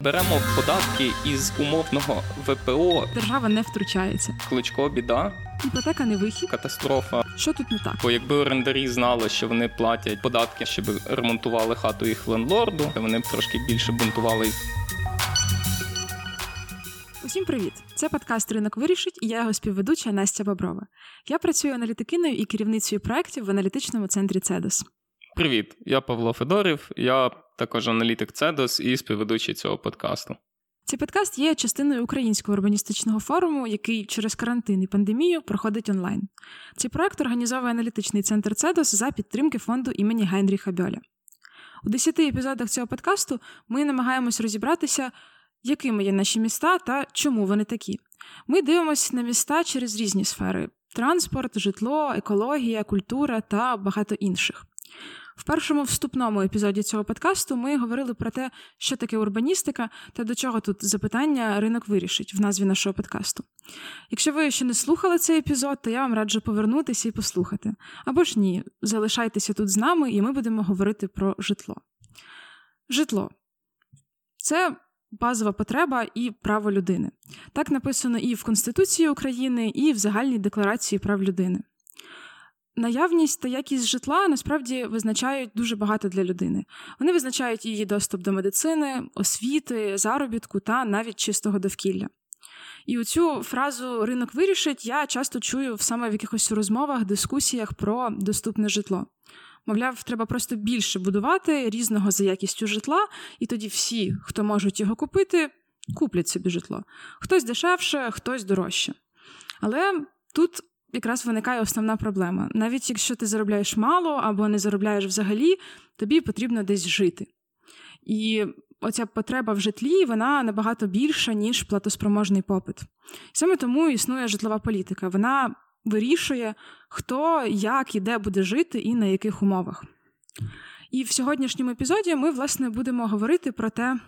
Беремо податки із умовного ВПО. Держава не втручається. Кличко, біда, Іпотека не вихід. катастрофа. Що тут не так? Бо якби орендарі знали, що вони платять податки, щоб ремонтували хату їх лендлорду, то вони б трошки більше бунтували. Усім привіт! Це подкаст Ринок вирішить і я його співведуча Настя Боброва. Я працюю аналітикиною і керівницею проєктів в аналітичному центрі Цедос. Привіт, я Павло Федорів. Я також аналітик Цедос і співведучий цього подкасту. Цей подкаст є частиною українського урбаністичного форуму, який через карантин і пандемію проходить онлайн. Цей проект організовує аналітичний центр Цедос за підтримки фонду імені Гайнріха Бьоля. У десяти епізодах цього подкасту ми намагаємось розібратися, якими є наші міста та чому вони такі. Ми дивимося на міста через різні сфери: транспорт, житло, екологія, культура та багато інших. В першому вступному епізоді цього подкасту ми говорили про те, що таке урбаністика та до чого тут запитання ринок вирішить в назві нашого подкасту. Якщо ви ще не слухали цей епізод, то я вам раджу повернутися і послухати. Або ж ні, залишайтеся тут з нами, і ми будемо говорити про житло. Житло це базова потреба і право людини. Так написано і в Конституції України, і в Загальній декларації прав людини. Наявність та якість житла насправді визначають дуже багато для людини. Вони визначають її доступ до медицини, освіти, заробітку та навіть чистого довкілля. І оцю фразу ринок вирішить я часто чую саме в якихось розмовах, дискусіях про доступне житло. Мовляв, треба просто більше будувати різного за якістю житла, і тоді всі, хто можуть його купити, куплять собі житло. Хтось дешевше, хтось дорожче. Але тут якраз виникає основна проблема. Навіть якщо ти заробляєш мало або не заробляєш взагалі, тобі потрібно десь жити. І оця потреба в житлі вона набагато більша, ніж платоспроможний попит. Саме тому існує житлова політика. Вона вирішує, хто, як і де буде жити і на яких умовах. І в сьогоднішньому епізоді ми, власне, будемо говорити про те,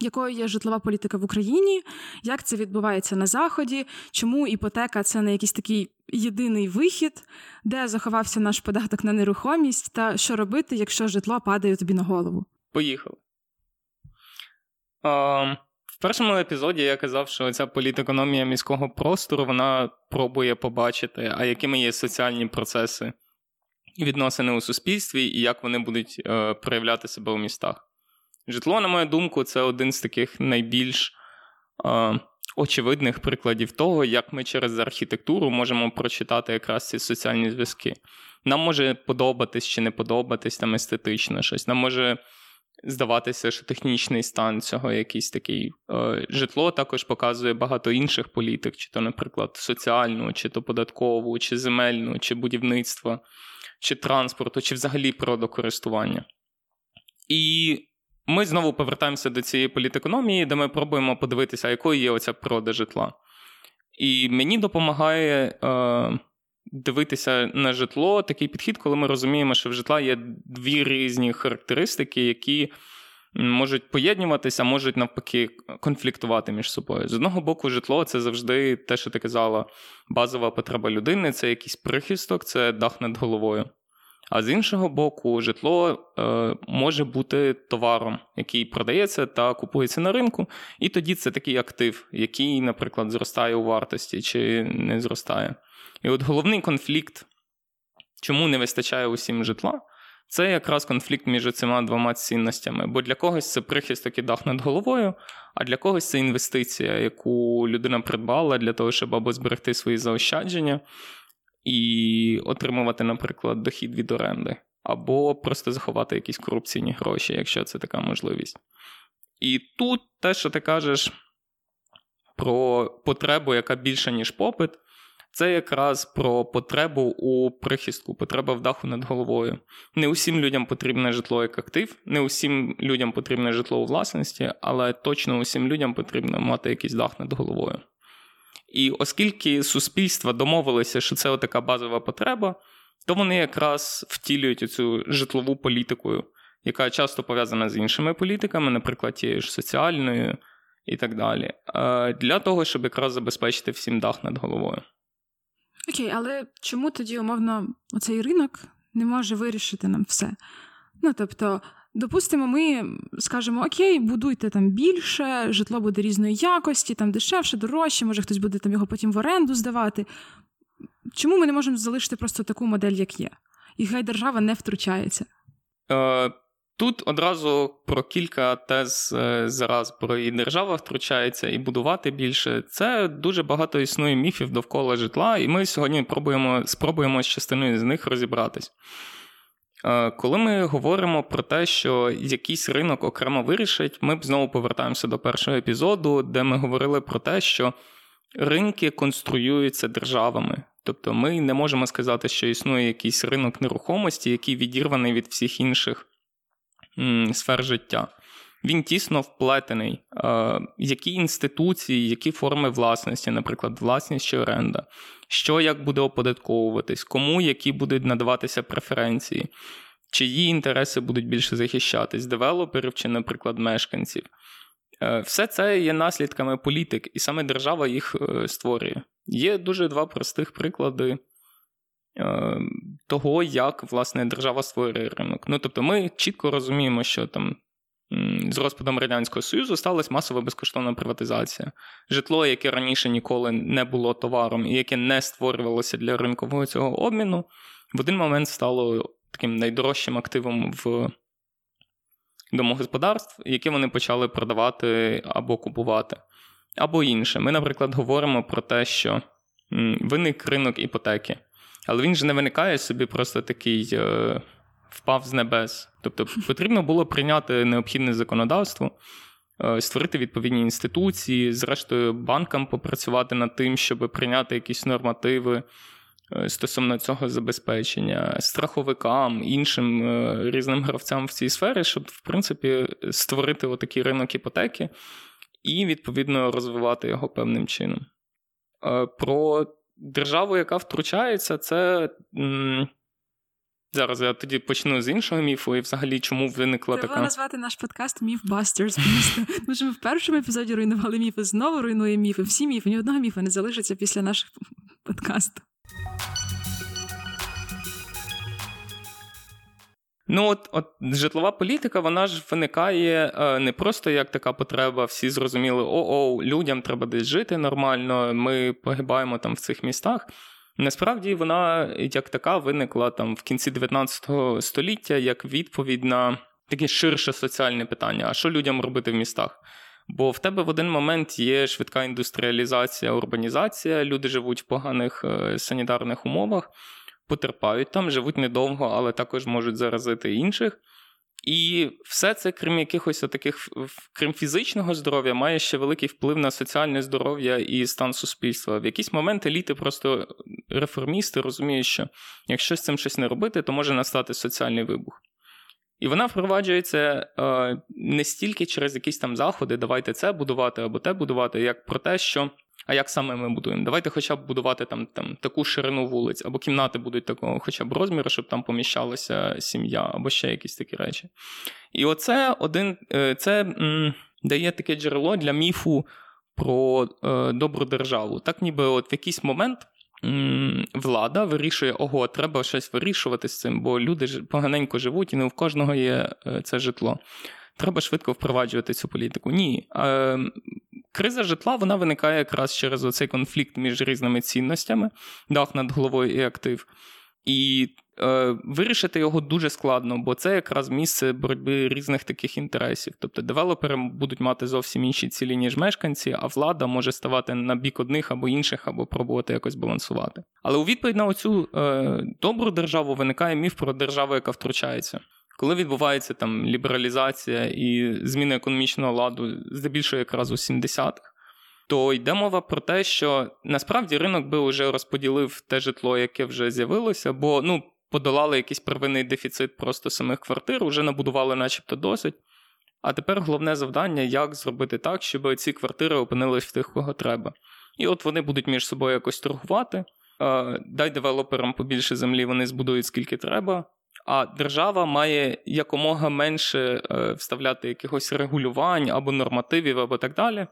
якою є житлова політика в Україні, як це відбувається на Заході, чому іпотека це не якийсь такий єдиний вихід, де заховався наш податок на нерухомість, та що робити, якщо житло падає тобі на голову? Поїхали. А, в першому епізоді я казав, що ця політекономія міського простору вона пробує побачити, а якими є соціальні процеси і відносини у суспільстві, і як вони будуть е, проявляти себе у містах. Житло, на мою думку, це один з таких найбільш е, очевидних прикладів того, як ми через архітектуру можемо прочитати якраз ці соціальні зв'язки. Нам може подобатись чи не подобатись там естетично щось. Нам може здаватися, що технічний стан цього якийсь такий. Е, житло також показує багато інших політик, чи то, наприклад, соціальну, чи то податкову, чи земельну, чи будівництво, чи транспорту, чи взагалі природокористування. І ми знову повертаємося до цієї політекономії, де ми пробуємо подивитися, якою є оця природа житла. І мені допомагає е, дивитися на житло такий підхід, коли ми розуміємо, що в житла є дві різні характеристики, які можуть поєднуватися, можуть навпаки конфліктувати між собою. З одного боку, житло це завжди те, що ти казала, базова потреба людини, це якийсь прихисток, це дах над головою. А з іншого боку, житло е, може бути товаром, який продається та купується на ринку, і тоді це такий актив, який, наприклад, зростає у вартості чи не зростає. І от головний конфлікт, чому не вистачає усім житла, це якраз конфлікт між цими двома цінностями. Бо для когось це прихисток і дах над головою, а для когось це інвестиція, яку людина придбала для того, щоб або зберегти свої заощадження і отримувати, наприклад, дохід від оренди, або просто заховати якісь корупційні гроші, якщо це така можливість. І тут те, що ти кажеш про потребу, яка більша, ніж попит, це якраз про потребу у прихистку, потреба в даху над головою. Не усім людям потрібне житло як актив, не усім людям потрібне житло у власності, але точно усім людям потрібно мати якийсь дах над головою. І оскільки суспільства домовилися, що це така базова потреба, то вони якраз втілюють цю житлову політику, яка часто пов'язана з іншими політиками, наприклад, тією ж соціальною і так далі, для того, щоб якраз забезпечити всім дах над головою. Окей, але чому тоді, умовно, оцей ринок не може вирішити нам все? Ну тобто, Допустимо, ми скажемо: Окей, будуйте там більше, житло буде різної якості, там дешевше, дорожче, може хтось буде там його потім в оренду здавати. Чому ми не можемо залишити просто таку модель, як є? І хай держава не втручається? Е, Тут одразу про кілька тез е, зараз про і держава втручається і будувати більше. Це дуже багато існує міфів довкола житла, і ми сьогодні пробуємо, спробуємо з частиною з них розібратись. Е, коли ми говоримо про те, що якийсь ринок окремо вирішить, ми б знову повертаємося до першого епізоду, де ми говорили про те, що ринки конструюються державами. Тобто ми не можемо сказати, що існує якийсь ринок нерухомості, який відірваний від всіх інших сфер життя. Він тісно вплетений. Які інституції, які форми власності, наприклад, власність чи оренда, що як буде оподатковуватись, кому які будуть надаватися преференції, чиї інтереси будуть більше захищатись, девелоперів чи, наприклад, мешканців. Е, все це є наслідками політик, і саме держава їх е, створює. Є дуже два простих приклади Е, того, як власне держава створює ринок. Ну тобто, ми чітко розуміємо, що там. З розпадом Радянського Союзу сталася масова безкоштовна приватизація. Житло, яке раніше ніколи не було товаром і яке не створювалося для ринкового цього обміну, в один момент стало таким найдорожчим активом в домогосподарств, яке вони почали продавати або купувати, або інше. Ми, наприклад, говоримо про те, що виник ринок іпотеки. Але він же не виникає собі просто такий е, впав з небес. Тобто потрібно було прийняти необхідне законодавство, е, створити відповідні інституції, зрештою, банкам попрацювати над тим, щоб прийняти якісь нормативи. Е, стосовно цього забезпечення, страховикам, іншим е, різним гравцям в цій сфері, щоб, в принципі, створити отакий ринок іпотеки і, відповідно, розвивати його певним чином. Про державу, яка втручається, це. Зараз я тоді почну з іншого міфу, і взагалі чому виникла Треба така. назвати наш подкаст Міфбастерс. Тому що ми в першому епізоді руйнували міфи, знову руйнуємо міфи. Всі міфи, ні одного міфа не залишиться після наших подкастів. Ну, от от житлова політика, вона ж виникає е, не просто як така потреба, всі зрозуміли, о-о, людям треба десь жити нормально, ми погибаємо там в цих містах. Насправді вона як така виникла там в кінці 19 століття як відповідь на таке ширше соціальне питання: а що людям робити в містах? Бо в тебе в один момент є швидка індустріалізація, урбанізація, люди живуть в поганих е, санітарних умовах потерпають там, живуть недовго, але також можуть заразити інших. І все це, крім якихось таких, крім фізичного здоров'я, має ще великий вплив на соціальне здоров'я і стан суспільства. В якийсь момент еліти просто реформісти розуміють, що якщо з цим щось не робити, то може настати соціальний вибух. І вона впроваджується е, не стільки через якісь там заходи, давайте це будувати або те будувати, як про те, що а як саме ми будуємо? Давайте хоча б будувати там там таку ширину вулиць, або кімнати будуть такого хоча б розміру, щоб там поміщалася сім'я, або ще якісь такі речі. І оце один е, це м, дає таке джерело для міфу про е, добру державу. Так, ніби от в якийсь момент. Влада вирішує, ого, треба щось вирішувати з цим, бо люди поганенько живуть, і не у кожного є е, це житло. Треба швидко впроваджувати цю політику. Ні. Криза житла вона виникає якраз через оцей конфлікт між різними цінностями, дах над головою і актив. І е, вирішити його дуже складно, бо це якраз місце боротьби різних таких інтересів. Тобто девелопери будуть мати зовсім інші цілі, ніж мешканці, а влада може ставати на бік одних або інших, або пробувати якось балансувати. Але у відповідь на оцю е, добру державу виникає міф про державу, яка втручається. Коли відбувається там лібералізація і зміна економічного ладу, здебільшого якраз у 70-х, то йде мова про те, що насправді ринок би вже розподілив те житло, яке вже з'явилося, бо ну, подолали якийсь первинний дефіцит просто самих квартир, вже набудували, начебто, досить. А тепер головне завдання, як зробити так, щоб ці квартири опинились в тих, кого треба. І от вони будуть між собою якось торгувати. Дай девелоперам побільше землі, вони збудують скільки треба а держава має якомога менше е, вставляти якихось регулювань або нормативів, або так далі.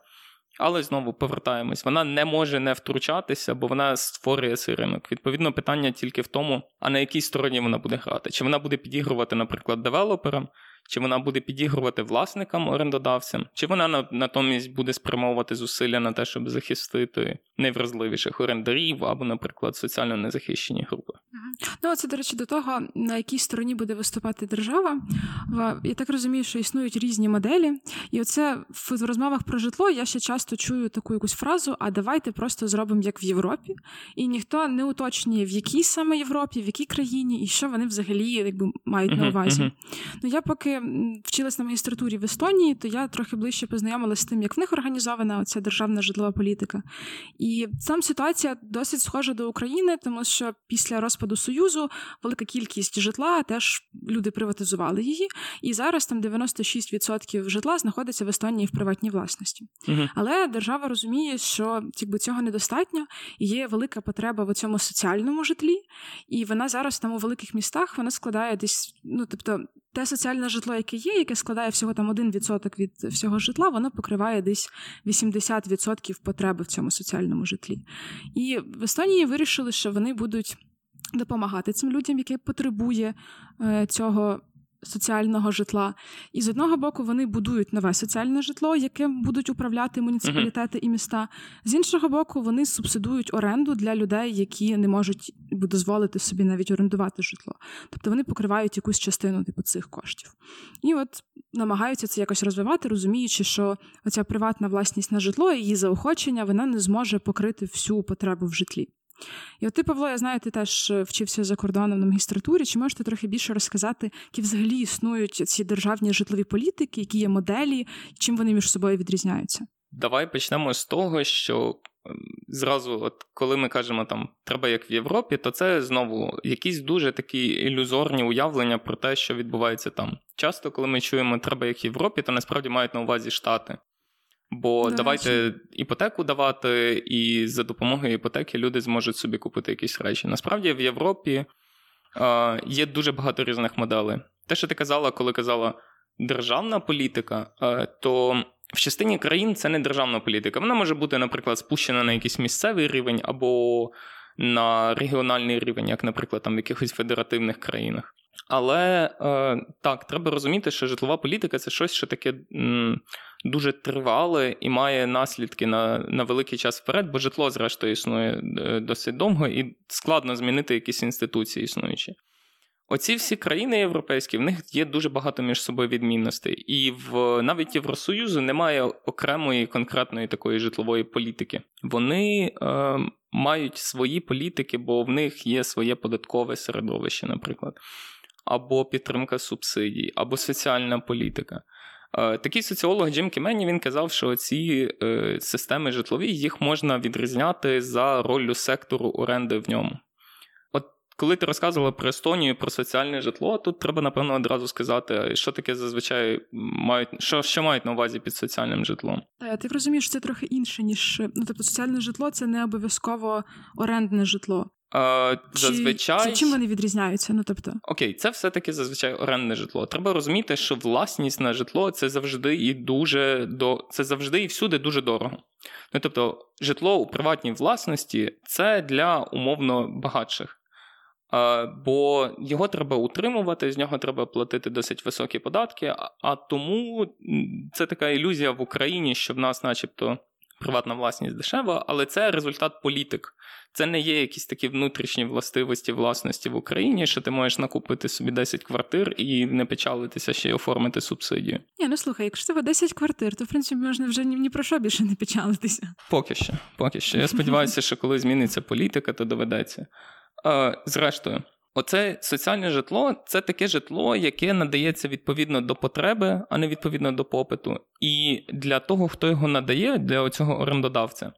Але знову повертаємось, вона не може не втручатися, бо вона створює цей ринок. Відповідно, питання тільки в тому, а на якій стороні вона буде грати. Чи вона буде підігрувати, наприклад, девелоперам, чи вона буде підігрувати власникам орендодавцям, чи вона натомість буде спрямовувати зусилля на те, щоб захистити найвразливіших орендарів або, наприклад, соціально незахищені групи. Ну, це, до речі, до того, на якій стороні буде виступати держава. Я так розумію, що існують різні моделі. І оце в розмовах про житло я ще часто чую таку якусь фразу: а давайте просто зробимо як в Європі. І ніхто не уточнює, в якій саме Європі, в якій країні і що вони взагалі якби мають на увазі. Ну я поки вчилась на магістратурі в Естонії, то я трохи ближче познайомилася з тим, як в них організована ця державна житлова політика. І там ситуація досить схожа до України, тому що після розпаду Союзу велика кількість житла теж люди приватизували її. І зараз там 96% житла знаходиться в Естонії в приватній власності. Uh-huh. Але держава розуміє, що якби, цього недостатньо, і є велика потреба в цьому соціальному житлі, і вона зараз там у великих містах вона складає десь, ну тобто, те соціальне житло, яке є, яке складає всього там 1% від всього житла, воно покриває десь 80% потреби в цьому соціальному житлі. І в Естонії вирішили, що вони будуть допомагати цим людям, які потребує е, цього соціального житла. І з одного боку вони будують нове соціальне житло, яким будуть управляти муніципалітети uh-huh. і міста. З іншого боку, вони субсидують оренду для людей, які не можуть дозволити собі навіть орендувати житло. Тобто вони покривають якусь частину типу цих коштів. І от намагаються це якось розвивати, розуміючи, що оця приватна власність на житло, її заохочення, вона не зможе покрити всю потребу в житлі. І от ти, Павло, я знаю, ти теж е, вчився за кордоном на магістратурі. Чи можете трохи більше розказати, які взагалі існують ці державні житлові політики, які є моделі, чим вони між собою відрізняються? Давай почнемо з того, що зразу, от коли ми кажемо там треба як в Європі, то це знову якісь дуже такі ілюзорні уявлення про те, що відбувається там. Часто, коли ми чуємо треба як в Європі, то насправді мають на увазі штати. Бо давайте іпотеку давати, і за допомогою іпотеки люди зможуть собі купити якісь речі. Насправді в Європі е, є дуже багато різних моделей. Те, що ти казала, коли казала державна політика, е, то в частині країн це не державна політика. Вона може бути, наприклад, спущена на якийсь місцевий рівень або на регіональний рівень, як, наприклад, там в якихось федеративних країнах. Але е, так, треба розуміти, що житлова політика це щось, що таке м, дуже тривале і має наслідки на на великий час вперед, бо житло, зрештою, існує е, досить довго і складно змінити якісь інституції існуючі. Оці всі країни європейські, в них є дуже багато між собою відмінностей. І в навіть Євросоюзу немає окремої конкретної такої житлової політики. Вони е, мають свої політики, бо в них є своє податкове середовище, наприклад або підтримка субсидій, або соціальна політика. Е, такий соціолог Джим Кімені він казав, що ці е, системи житлові їх можна відрізняти за роллю сектору оренди в ньому. От коли ти розказувала про Естонію, про соціальне житло, тут треба, напевно, одразу сказати, що таке зазвичай мають, що що мають на увазі під соціальним житлом. Я так розумію, що це трохи інше, ніж ну тобто соціальне житло це не обов'язково орендне житло. Е, зазвичай... Чи, чим вони відрізняються? Ну тобто, окей, це все-таки зазвичай орендне житло. Треба розуміти, що власність на житло це завжди і дуже до це завжди і всюди дуже дорого. Ну тобто, житло у приватній власності це для умовно багатших. Е, бо його треба утримувати, з нього треба платити досить високі податки. А, а тому це така ілюзія в Україні, що в нас, начебто, приватна власність дешева, але це результат політик. Це не є якісь такі внутрішні властивості власності в Україні, що ти можеш накупити собі 10 квартир і не печалитися ще й оформити субсидію. Ні, ну слухай, якщо тебе 10 квартир, то в принципі можна вже ні, ні про що більше не печалитися. Поки що, поки що. Я сподіваюся, що коли зміниться політика, то доведеться. Е, Зрештою. Оце соціальне житло це таке житло, яке надається відповідно до потреби, а не відповідно до попиту. І для того, хто його надає, для цього орендодавця,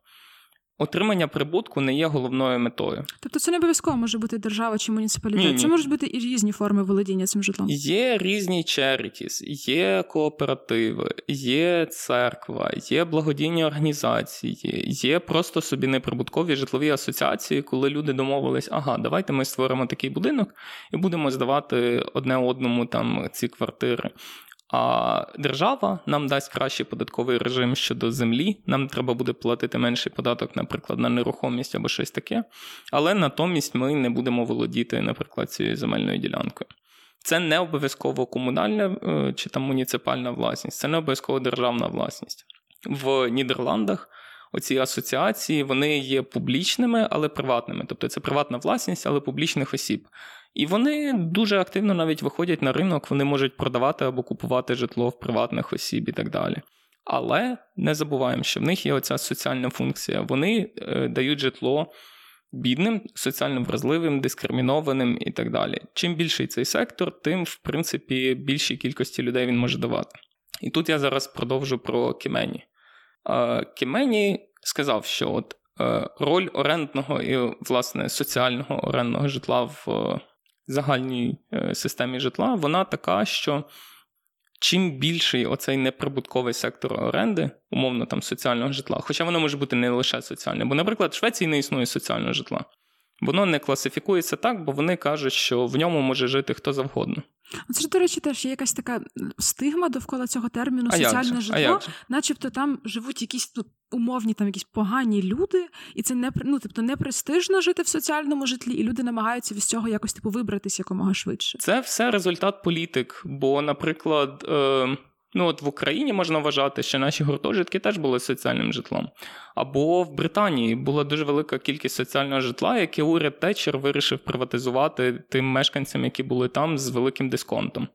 Отримання прибутку не є головною метою. Тобто це не обов'язково може бути держава чи муніципалітет. Ні, ні. Це можуть бути і різні форми володіння цим житлом. Є різні charities, є кооперативи, є церква, є благодійні організації, є просто собі неприбуткові житлові асоціації, коли люди домовились, ага, давайте ми створимо такий будинок і будемо здавати одне одному там ці квартири. А держава нам дасть кращий податковий режим щодо землі. Нам треба буде платити менший податок, наприклад, на нерухомість або щось таке. Але натомість ми не будемо володіти, наприклад, цією земельною ділянкою. Це не обов'язково комунальна е, чи там муніципальна власність, це не обов'язково державна власність. В Нідерландах оці асоціації вони є публічними, але приватними. Тобто це приватна власність, але публічних осіб. І вони дуже активно навіть виходять на ринок, вони можуть продавати або купувати житло в приватних осіб і так далі. Але не забуваємо, що в них є оця соціальна функція. Вони е, дають житло бідним, соціально вразливим, дискримінованим і так далі. Чим більший цей сектор, тим, в принципі, більшій кількості людей він може давати. І тут я зараз продовжу про Кімені. Кімені сказав, що от е, роль орендного і, власне, соціального орендного житла в е, загальній е, системі житла, вона така, що чим більший оцей неприбутковий сектор оренди, умовно там соціального житла, хоча воно може бути не лише соціальне, бо, наприклад, в Швеції не існує соціального житла. Воно не класифікується так, бо вони кажуть, що в ньому може жити хто завгодно. Це ж, до речі, теж є якась така стигма довкола цього терміну соціальне житло, начебто там живуть якісь ну, умовні там якісь погані люди, і це не ну, тобто непрестижно жити в соціальному житлі, і люди намагаються від цього якось типу вибратися якомога швидше. Це все результат політик. Бо, наприклад. Е... Ну, от в Україні можна вважати, що наші гуртожитки теж були соціальним житлом. Або в Британії була дуже велика кількість соціального житла, яке уряд Тетчер вирішив приватизувати тим мешканцям, які були там з великим дисконтом.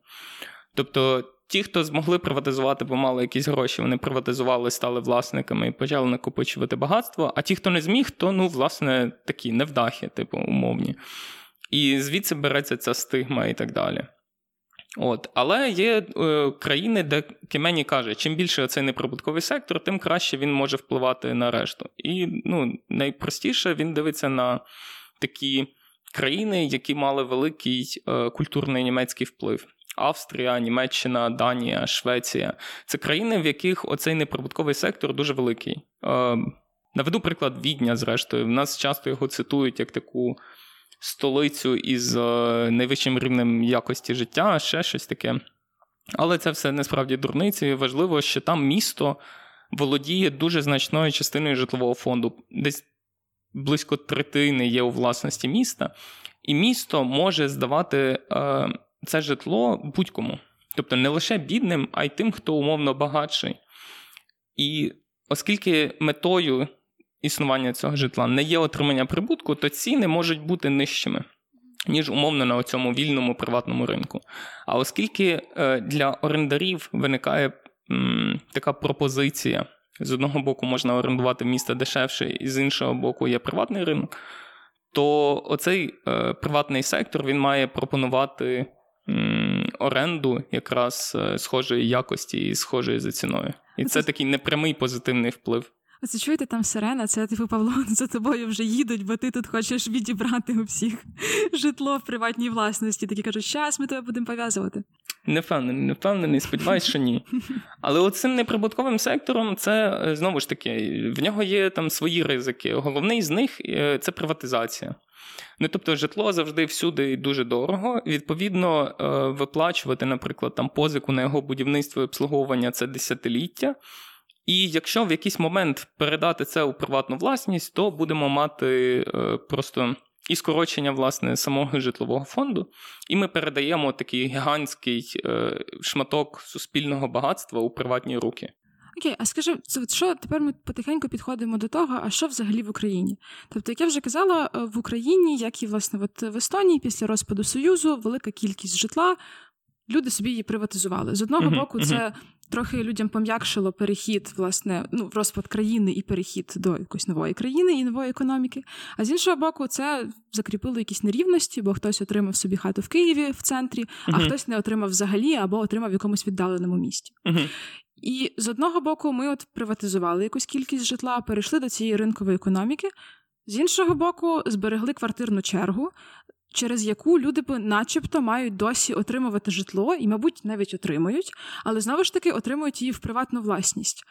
Тобто, ті, хто змогли приватизувати, бо мали якісь гроші, вони приватизували, стали власниками і почали накопичувати багатство. А ті, хто не зміг, то, ну, власне, такі невдахи, типу, умовні. І звідси береться ця стигма і так далі. От. Але є е, країни, де Кемені каже, чим більше цей неприбутковий сектор, тим краще він може впливати на решту. І ну, найпростіше він дивиться на такі країни, які мали великий е, культурний німецький вплив. Австрія, Німеччина, Данія, Швеція це країни, в яких оцей неприбутковий сектор дуже великий. Е, наведу приклад Відня, зрештою. В нас часто його цитують як таку столицю із е, найвищим рівнем якості життя, ще щось таке. Але це все насправді дурниці. Важливо, що там місто володіє дуже значною частиною житлового фонду. Десь близько третини є у власності міста, і місто може здавати е, це житло будь-кому. Тобто не лише бідним, а й тим, хто умовно багатший. І оскільки метою існування цього житла не є отримання прибутку, то ціни можуть бути нижчими, ніж умовно на цьому вільному приватному ринку. А оскільки е, для орендарів виникає така пропозиція, з одного боку можна орендувати місто дешевше, і з іншого боку, є приватний ринок, то оцей е, приватний сектор він має пропонувати. Оренду якраз е, схожої якості і схожої за ціною. І це такий непрямий позитивний вплив. Оце чуєте там сирена, це типу Павло за тобою вже їдуть, бо ти тут хочеш відібрати у всіх житло в приватній власності. Такі кажуть, щас ми тебе будемо пов'язувати. Не впевнений, не впевнений, сподіваюся, що ні. Але оцим неприбутковим сектором це е, знову ж таки, в нього є там свої ризики. Головний з них е, це приватизація. Ну, тобто, житло завжди всюди дуже дорого. Відповідно, е, виплачувати, наприклад, там позику на його будівництво і обслуговування це десятиліття. І якщо в якийсь момент передати це у приватну власність, то будемо мати е, просто і скорочення власне самого житлового фонду, і ми передаємо такий гігантський е, шматок суспільного багатства у приватні руки. Окей, а скажи, що тепер ми потихеньку підходимо до того, а що взагалі в Україні? Тобто, як я вже казала, е, в Україні, як і власне от в Естонії, після розпаду Союзу, велика кількість житла, люди собі її приватизували. З одного uh-huh, боку, це uh-huh. Трохи людям пом'якшило перехід, власне, ну, розпад країни і перехід до якоїсь нової країни і нової економіки. А з іншого боку, це закріпило якісь нерівності, бо хтось отримав собі хату в Києві в центрі, а uh-huh. хтось не отримав взагалі або отримав в якомусь віддаленому місті. І з одного боку, ми от приватизували якусь кількість житла, перейшли до цієї ринкової економіки. З іншого боку, зберегли квартирну чергу, через яку люди б, начебто, мають досі отримувати житло, і, мабуть, навіть отримують, але знову ж таки отримують її в приватну власність.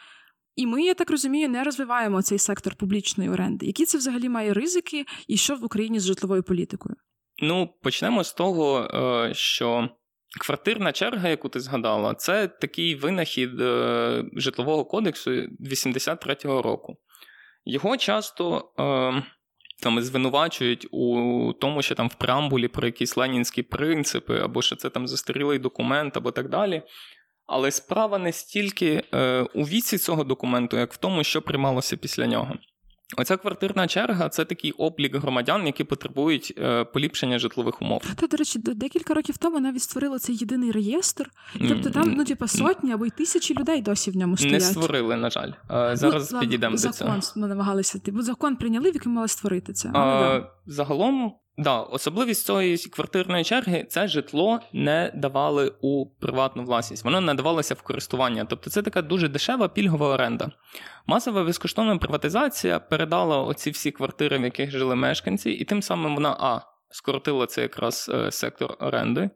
І ми, я так розумію, не розвиваємо цей сектор публічної оренди. Які це взагалі має ризики, і що в Україні з житловою політикою? Ну, почнемо з того, е, що квартирна черга, яку ти згадала, це такий винахід е, житлового кодексу 83-го року. Його часто е, там звинувачують у тому, що там в преамбулі про якісь ленінські принципи, або що це там застарілий документ, або так далі. Але справа не стільки е, у віці цього документу, як в тому, що приймалося після нього. Оця квартирна черга це такий облік громадян, які потребують е, поліпшення житлових умов. Та, до речі, декілька років тому навіть створили цей єдиний реєстр, тобто там ну типу, сотні або й тисячі людей досі в ньому стоять. Не створили, на жаль. Е, зараз ну, підійдемо до цього. Закон ми намагалися. Типу, закон прийняли, в який мали створити це. А. Загалом Да, особливість цієї квартирної черги це житло не давали у приватну власність, воно надавалося в користування. Тобто це така дуже дешева пільгова оренда. Масова безкоштовна приватизація передала оці всі квартири, в яких жили мешканці, і тим самим вона а скоротила це якраз е, сектор оренди,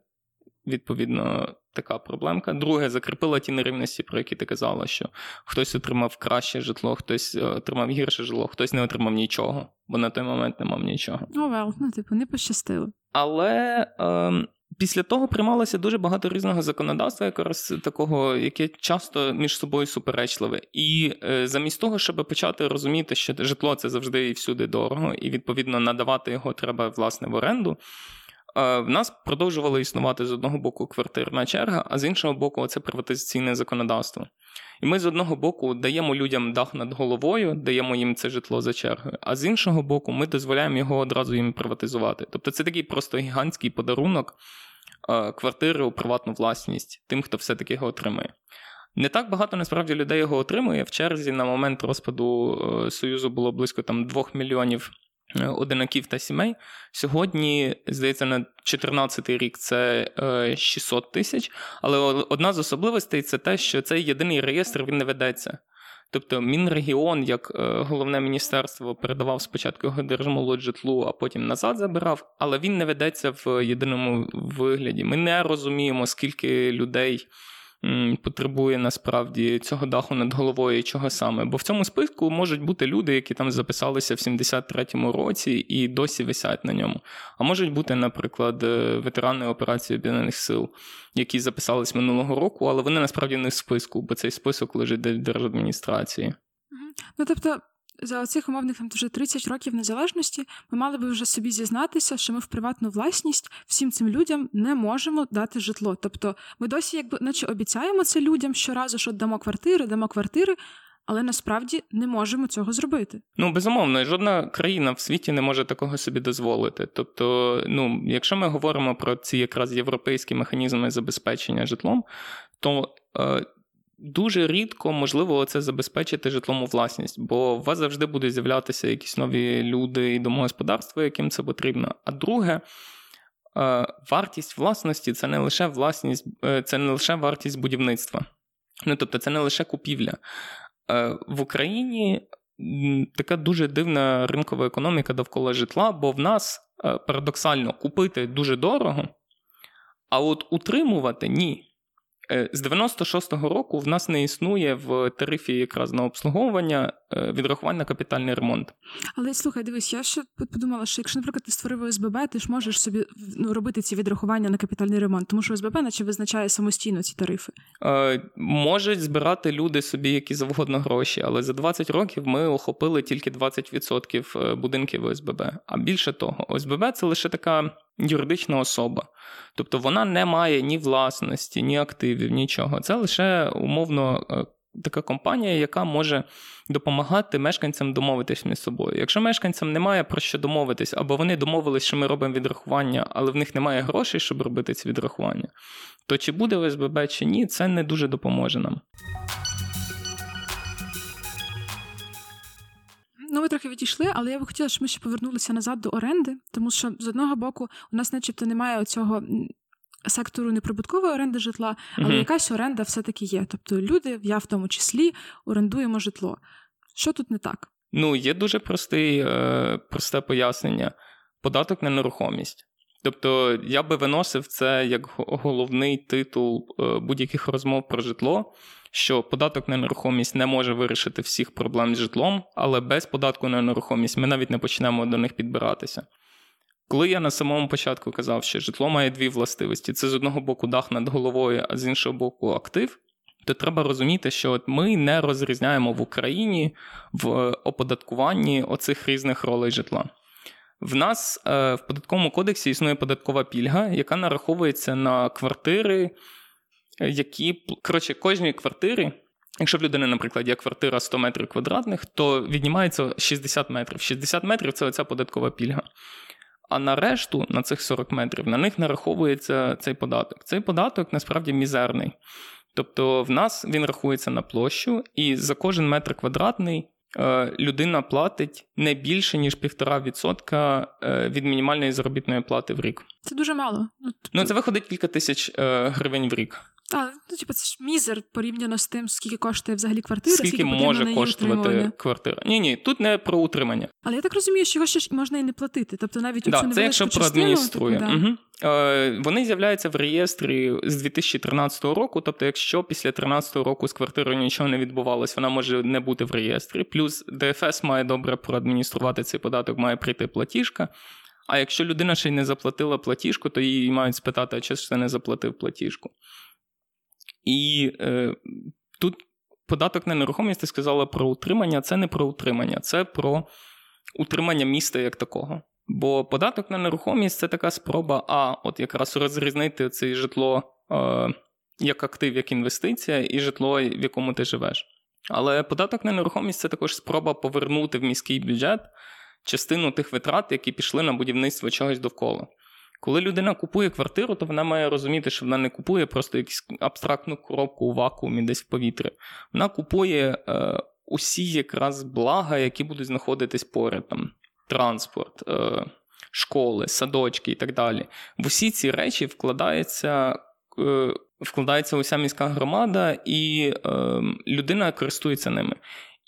відповідно, така проблемка. Друге, закріпила ті нерівності, про які ти казала, що хтось отримав краще житло, хтось е, отримав гірше житло, хтось не отримав нічого, бо на той момент не мав нічого. О, oh, well, ну типу, не пощастило. Але. Е, Після того приймалося дуже багато різного законодавства, якраз такого, яке часто між собою суперечливе. І е, замість того, щоб почати розуміти, що житло це завжди і всюди дорого, і відповідно надавати його треба власне в оренду. В нас продовжувало існувати з одного боку квартирна черга, а з іншого боку, це приватизаційне законодавство. І ми з одного боку даємо людям дах над головою, даємо їм це житло за чергою, а з іншого боку, ми дозволяємо його одразу їм приватизувати. Тобто це такий просто гігантський подарунок квартири у приватну власність тим, хто все-таки його отримує. Не так багато насправді людей його отримує. В черзі на момент розпаду е, Союзу було близько там 2 мільйонів Е, одинаків та сімей. Сьогодні, здається, на 2014 рік це 600 е, тисяч. Але одна з особливостей це те, що цей єдиний реєстр він не ведеться. Тобто Мінрегіон, як е, головне міністерство, передавав спочатку його держмолоджитлу, а потім назад забирав, але він не ведеться в єдиному вигляді. Ми не розуміємо, скільки людей потребує насправді цього даху над головою і чого саме. Бо в цьому списку можуть бути люди, які там записалися в 73-му році і досі висять на ньому. А можуть бути, наприклад, е, ветерани операції Об'єднаних Сил, які записались минулого року, але вони насправді не в списку, бо цей список лежить в держадміністрації. Ну тобто за цих умовних там вже 30 років незалежності ми мали би вже собі зізнатися, що ми в приватну власність всім цим людям не можемо дати житло. Тобто ми досі, якби наче обіцяємо це людям щоразу, що дамо квартири, дамо квартири. Але насправді не можемо цього зробити. Ну безумовно, жодна країна в світі не може такого собі дозволити. Тобто, ну якщо ми говоримо про ці якраз європейські механізми забезпечення житлом, то е, Дуже рідко можливо це забезпечити житлому власність, бо у вас завжди будуть з'являтися якісь нові люди і домогосподарства, яким це потрібно. А друге, е, вартість власності це не лише власність, е, це не лише вартість будівництва. Ну тобто, це не лише купівля. Е, в Україні така дуже дивна ринкова економіка довкола житла, бо в нас парадоксально купити дуже дорого, а от утримувати ні. Е, з 96-го року в нас не існує в тарифі якраз на обслуговування е, відрахувань на капітальний ремонт. Але слухай, дивись, я ще подумала, що якщо, наприклад, ти створив ОСББ, ти ж можеш собі ну, робити ці відрахування на капітальний ремонт, тому що ОСББ наче визначає самостійно ці тарифи. Е, Можуть збирати люди собі які завгодно гроші, але за 20 років ми охопили тільки 20% е, будинків ОСББ. А більше того, ОСББ це лише така юридична особа. Тобто вона не має ні власності, ні активів, нічого. Це лише умовно. Е, така компанія, яка може допомагати мешканцям домовитись між собою. Якщо мешканцям немає про що домовитись, або вони домовились, що ми робимо відрахування, але в них немає грошей, щоб робити ці відрахування, то чи буде ОСББ, чи ні, це не дуже допоможе нам. Ну, ми трохи відійшли, але я би хотіла, щоб ми ще повернулися назад до оренди, тому що з одного боку у нас, начебто, немає цього сектору неприбуткової оренди житла, але uh якась оренда все-таки є. Тобто люди, я в тому числі, орендуємо житло. Що тут не так? Ну, є дуже простий, е, просте пояснення: податок на нерухомість. Тобто я би виносив це як головний титул е, будь-яких розмов про житло що податок на нерухомість не може вирішити всіх проблем з житлом, але без податку на нерухомість ми навіть не почнемо до них підбиратися. Коли я на самому початку казав, що житло має дві властивості: це з одного боку дах над головою, а з іншого боку актив, то треба розуміти, що от ми не розрізняємо в Україні в оподаткуванні оцих різних ролей житла. В нас е, в податковому кодексі існує податкова пільга, яка нараховується на квартири, які коротше, кожній квартирі. Якщо в людини, наприклад, є квартира 100 метрів квадратних, то віднімається 60 метрів. 60 метрів це оця податкова пільга. А на решту, на цих 40 метрів, на них нараховується цей податок. Цей податок насправді мізерний. Тобто в нас він рахується на площу, і за кожен метр квадратний е, людина платить не більше, ніж 1,5% е, від мінімальної заробітної плати в рік. Це дуже мало. Ну, ну це виходить кілька тисяч е, гривень в рік. А, ну, типу, це ж мізер порівняно з тим, скільки коштує взагалі квартира, скільки, скільки може коштувати квартира. Ні, ні, тут не про утримання. Але я так розумію, що його ще ж можна і не платити. Тобто навіть да, оцю це якщо проадмініструє. Типу, да. угу. е, Вони з'являються в реєстрі з 2013 року. Тобто, якщо після 2013 року з квартирою нічого не відбувалось, вона може не бути в реєстрі. Плюс ДФС має добре проадмініструвати цей податок, має прийти платіжка. А якщо людина ще й не заплатила платіжку, то її мають спитати, а чи ж ти не заплатив платіжку. І е, тут податок на нерухомість ти сказала про утримання. Це не про утримання, це про утримання міста як такого. Бо податок на нерухомість це така спроба, а от якраз розрізнити це житло е, як актив, як інвестиція, і житло, в якому ти живеш. Але податок на нерухомість це також спроба повернути в міський бюджет частину тих витрат, які пішли на будівництво чогось довкола. Коли людина купує квартиру, то вона має розуміти, що вона не купує просто якусь абстрактну коробку у вакуумі десь в повітрі. Вона купує е, усі якраз блага, які будуть знаходитись поряд там транспорт, е, школи, садочки і так далі. В усі ці речі вкладається. Е, вкладається уся міська громада, і е, людина користується ними.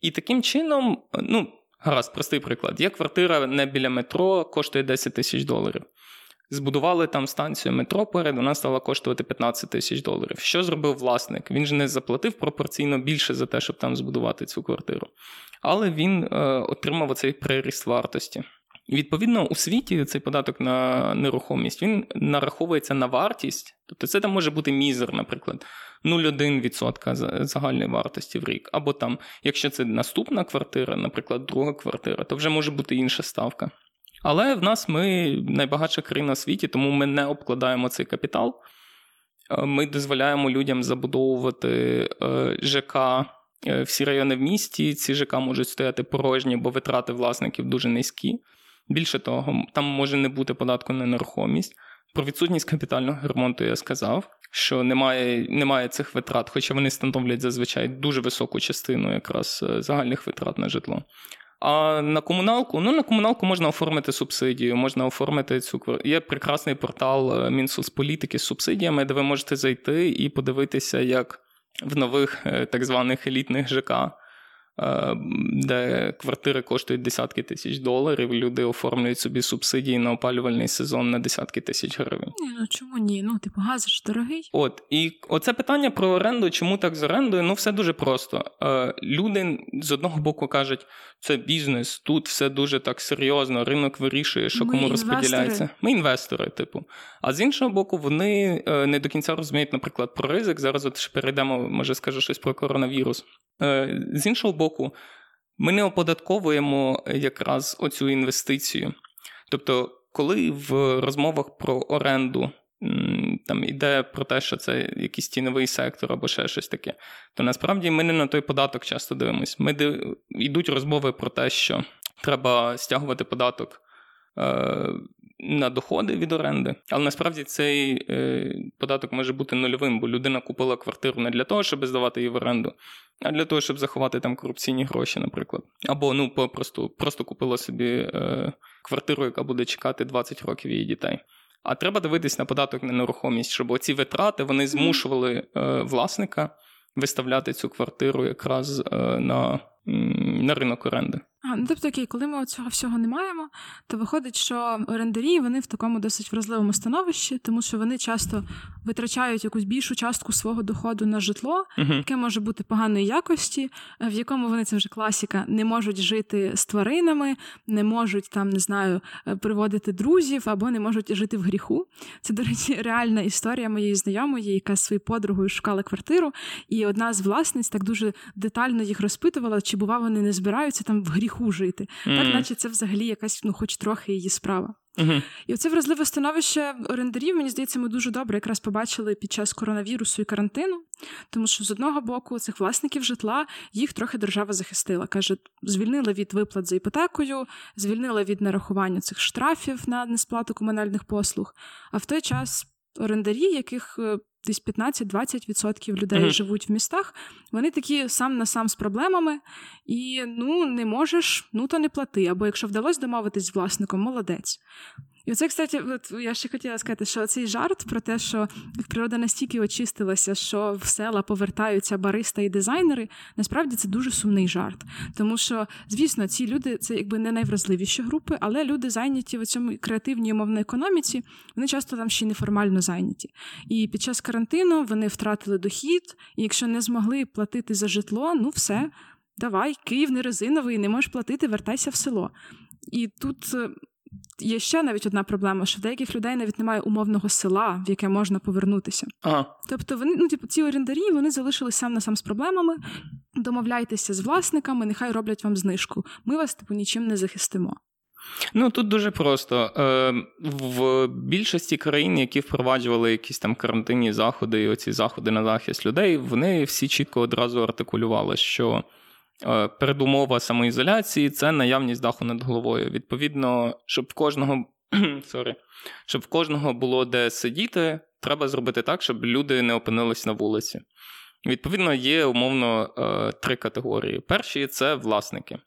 І таким чином, ну, гаразд, простий приклад: є квартира не біля метро, коштує 10 тисяч доларів. Збудували там станцію метро перед, вона стала коштувати 15 тисяч доларів. Що зробив власник? Він ж не заплатив пропорційно більше за те, щоб там збудувати цю квартиру. Але він е, отримав оцей приріст вартості. І відповідно у світі цей податок на нерухомість він нараховується на вартість, тобто це там може бути мізер, наприклад, 0,1% загальної вартості в рік. Або там, якщо це наступна квартира, наприклад, друга квартира, то вже може бути інша ставка. Але в нас ми найбагатша країна в світі, тому ми не обкладаємо цей капітал. Е, ми дозволяємо людям забудовувати е, ЖК е, всі райони в місті. Ці ЖК можуть стояти порожні, бо витрати власників дуже низькі. Більше того, там може не бути податку на нерухомість. Про відсутність капітального ремонту я сказав, що немає немає цих витрат, хоча вони становлять зазвичай дуже високу частину якраз загальних витрат на житло. А на комуналку, ну на комуналку можна оформити субсидію, можна оформити цю Є прекрасний портал е, Мінсоцполітики з субсидіями, де ви можете зайти і подивитися, як в нових е, так званих елітних ЖК Е, де квартири коштують десятки тисяч доларів, люди оформлюють собі субсидії на опалювальний сезон на десятки тисяч гривень. Ні, ну чому ні? Ну, типу, газ ж дорогий. От, і оце питання про оренду, чому так з орендою? Ну, все дуже просто. Е, люди з одного боку кажуть, це бізнес, тут все дуже так серйозно, ринок вирішує, що Ми кому інвестори. розподіляється. Ми інвестори, типу. А з іншого боку, вони е, не до кінця розуміють, наприклад, про ризик. Зараз от перейдемо, може, скажу щось про коронавірус. З іншого боку, ми не оподатковуємо якраз оцю інвестицію. Тобто, коли в розмовах про оренду там іде про те, що це якийсь тіньовий сектор або ще щось таке, то насправді ми не на той податок часто дивимося. Ми йдуть розмови про те, що треба стягувати податок е, на доходи від оренди, але насправді цей е, податок може бути нульовим, бо людина купила квартиру не для того, щоб здавати її в оренду, а для того, щоб заховати там корупційні гроші, наприклад. Або ну просто просто купила собі е, квартиру, яка буде чекати 20 років її дітей. А треба дивитись на податок на нерухомість, щоб оці витрати вони змушували е, власника виставляти цю квартиру якраз е, на, на ринок оренди. А, ну тобто, окей, коли ми цього всього не маємо, то виходить, що орендарі вони в такому досить вразливому становищі, тому що вони часто витрачають якусь більшу частку свого доходу на житло, uh-huh. яке може бути поганої якості, е, в якому вони це вже класіка, не можуть жити з тваринами, не можуть там, не знаю, е, приводити друзів або не можуть жити в гріху. Це, до речі, реальна історія моєї знайомої, яка з своєю подругою шукала квартиру, і одна з власниць так дуже детально їх розпитувала, чи бува вони не збираються там в гріху жити. Mm. Так, наче це взагалі якась, ну, хоч трохи її справа. Uh-huh. І оце вразливе становище орендарів, мені здається, ми дуже добре якраз побачили під час коронавірусу і карантину, тому що з одного боку цих власників житла їх трохи держава захистила. Каже, звільнила від виплат за іпотекою, звільнила від нарахування цих штрафів на несплату комунальних послуг. А в той час орендарі, яких е, десь 15-20% людей mm-hmm. живуть в містах, вони такі сам на сам з проблемами, і ну не можеш, ну то не плати. Або якщо вдалося домовитись з власником, молодець. І оце, кстати, от я ще хотіла сказати, що цей жарт про те, що природа настільки очистилася, що в села повертаються бариста і дизайнери, насправді це дуже сумний жарт. Тому що, звісно, ці люди це якби не найвразливіші групи, але люди зайняті в цьому креативній умовній економіці, вони часто там ще неформально зайняті. І під час карантину вони втратили дохід, і якщо не змогли платити за житло, ну все. Давай, Київ не резиновий, не можеш платити, вертайся в село. І тут е, є ще навіть одна проблема, що в деяких людей навіть немає умовного села, в яке можна повернутися. Ага. Тобто, вони ну, типу, ці орендарі вони залишились сам на сам з проблемами. Домовляйтеся з власниками, нехай роблять вам знижку. Ми вас типу нічим не захистимо. Ну тут дуже просто. Е, В більшості країн, які впроваджували якісь там карантинні заходи і оці заходи на захист людей, вони всі чітко одразу артикулювали, що передумова самоізоляції це наявність даху над головою. Відповідно, щоб в кожного sorry, щоб в кожного було де сидіти, треба зробити так, щоб люди не опинились на вулиці. Відповідно, є умовно е, три категорії. Перші це власники.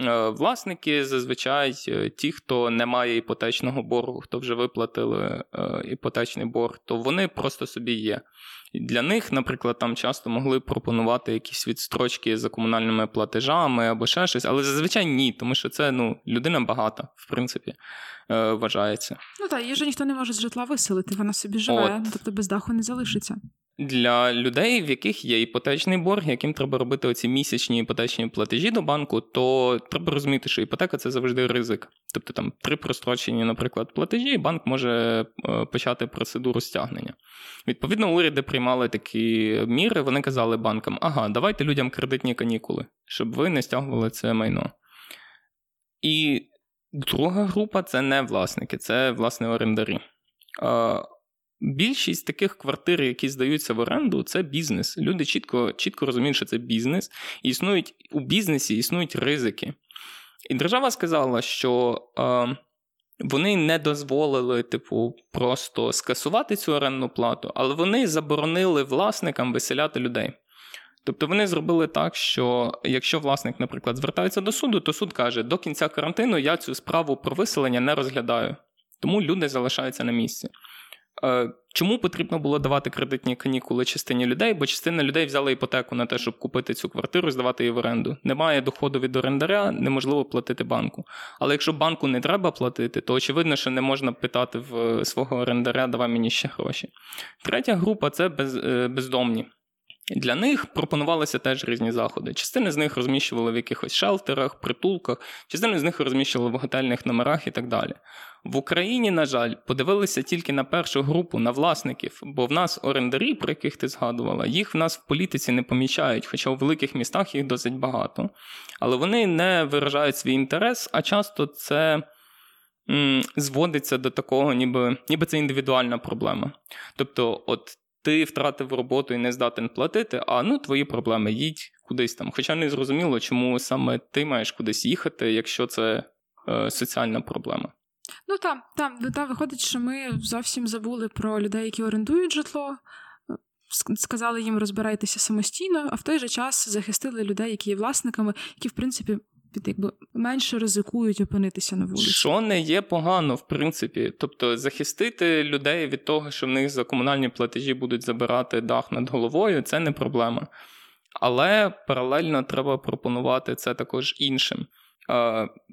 Е, власники зазвичай ті, хто не має іпотечного боргу, хто вже виплатили іпотечний борг, то вони просто собі є. Для них, наприклад, там часто могли пропонувати якісь відстрочки за комунальними платежами або ще щось, але зазвичай ні, тому що це ну, людина багата, в принципі, е, вважається. Ну так, її ж ніхто не може з житла виселити, вона собі живе, От. тобто без даху не залишиться. Для людей, в яких є іпотечний борг, яким треба робити оці місячні іпотечні платежі до банку, то треба розуміти, що іпотека це завжди ризик. Тобто там три прострочені, наприклад, платежі, і банк може е, почати процедуру стягнення. Відповідно, уряди приймали такі міри. Вони казали банкам: ага, давайте людям кредитні канікули, щоб ви не стягували це майно. І друга група це не власники, це власне орендарі. Більшість таких квартир, які здаються в оренду, це бізнес. Люди чітко чітко розуміють, що це бізнес, і існують у бізнесі існують ризики. І держава сказала, що е, вони не дозволили, типу, просто скасувати цю орендну плату, але вони заборонили власникам виселяти людей. Тобто вони зробили так, що якщо власник, наприклад, звертається до суду, то суд каже, до кінця карантину я цю справу про виселення не розглядаю. Тому люди залишаються на місці. Е, чому потрібно було давати кредитні канікули частині людей? Бо частина людей взяла іпотеку на те, щоб купити цю квартиру, здавати її в оренду. Немає доходу від орендаря, неможливо платити банку. Але якщо банку не треба платити, то очевидно, що не можна питати в свого орендаря, давай мені ще гроші. Третя група це е, бездомні. Для них пропонувалися теж різні заходи. Частини з них розміщували в якихось шелтерах, притулках, частини з них розміщували в готельних номерах і так далі. В Україні, на жаль, подивилися тільки на першу групу на власників, бо в нас орендарі, про яких ти згадувала, їх в нас в політиці не помічають, хоча у великих містах їх досить багато. Але вони не виражають свій інтерес, а часто це. Зводиться до такого, ніби ніби це індивідуальна проблема. Тобто, от ти втратив роботу і не здатен платити, а ну твої проблеми, їдь кудись там. Хоча не зрозуміло, чому саме ти маєш кудись їхати, якщо це е, соціальна проблема. Ну там, там, ну, там виходить, що ми зовсім забули про людей, які орендують житло. Сказали їм розбирайтеся самостійно, а в той же час захистили людей, які є власниками, які в принципі якби менше ризикують опинитися на вулиці. Що не є погано, в принципі. Тобто захистити людей від того, що в них за комунальні платежі будуть забирати дах над головою, це не проблема. Але паралельно треба пропонувати це також іншим.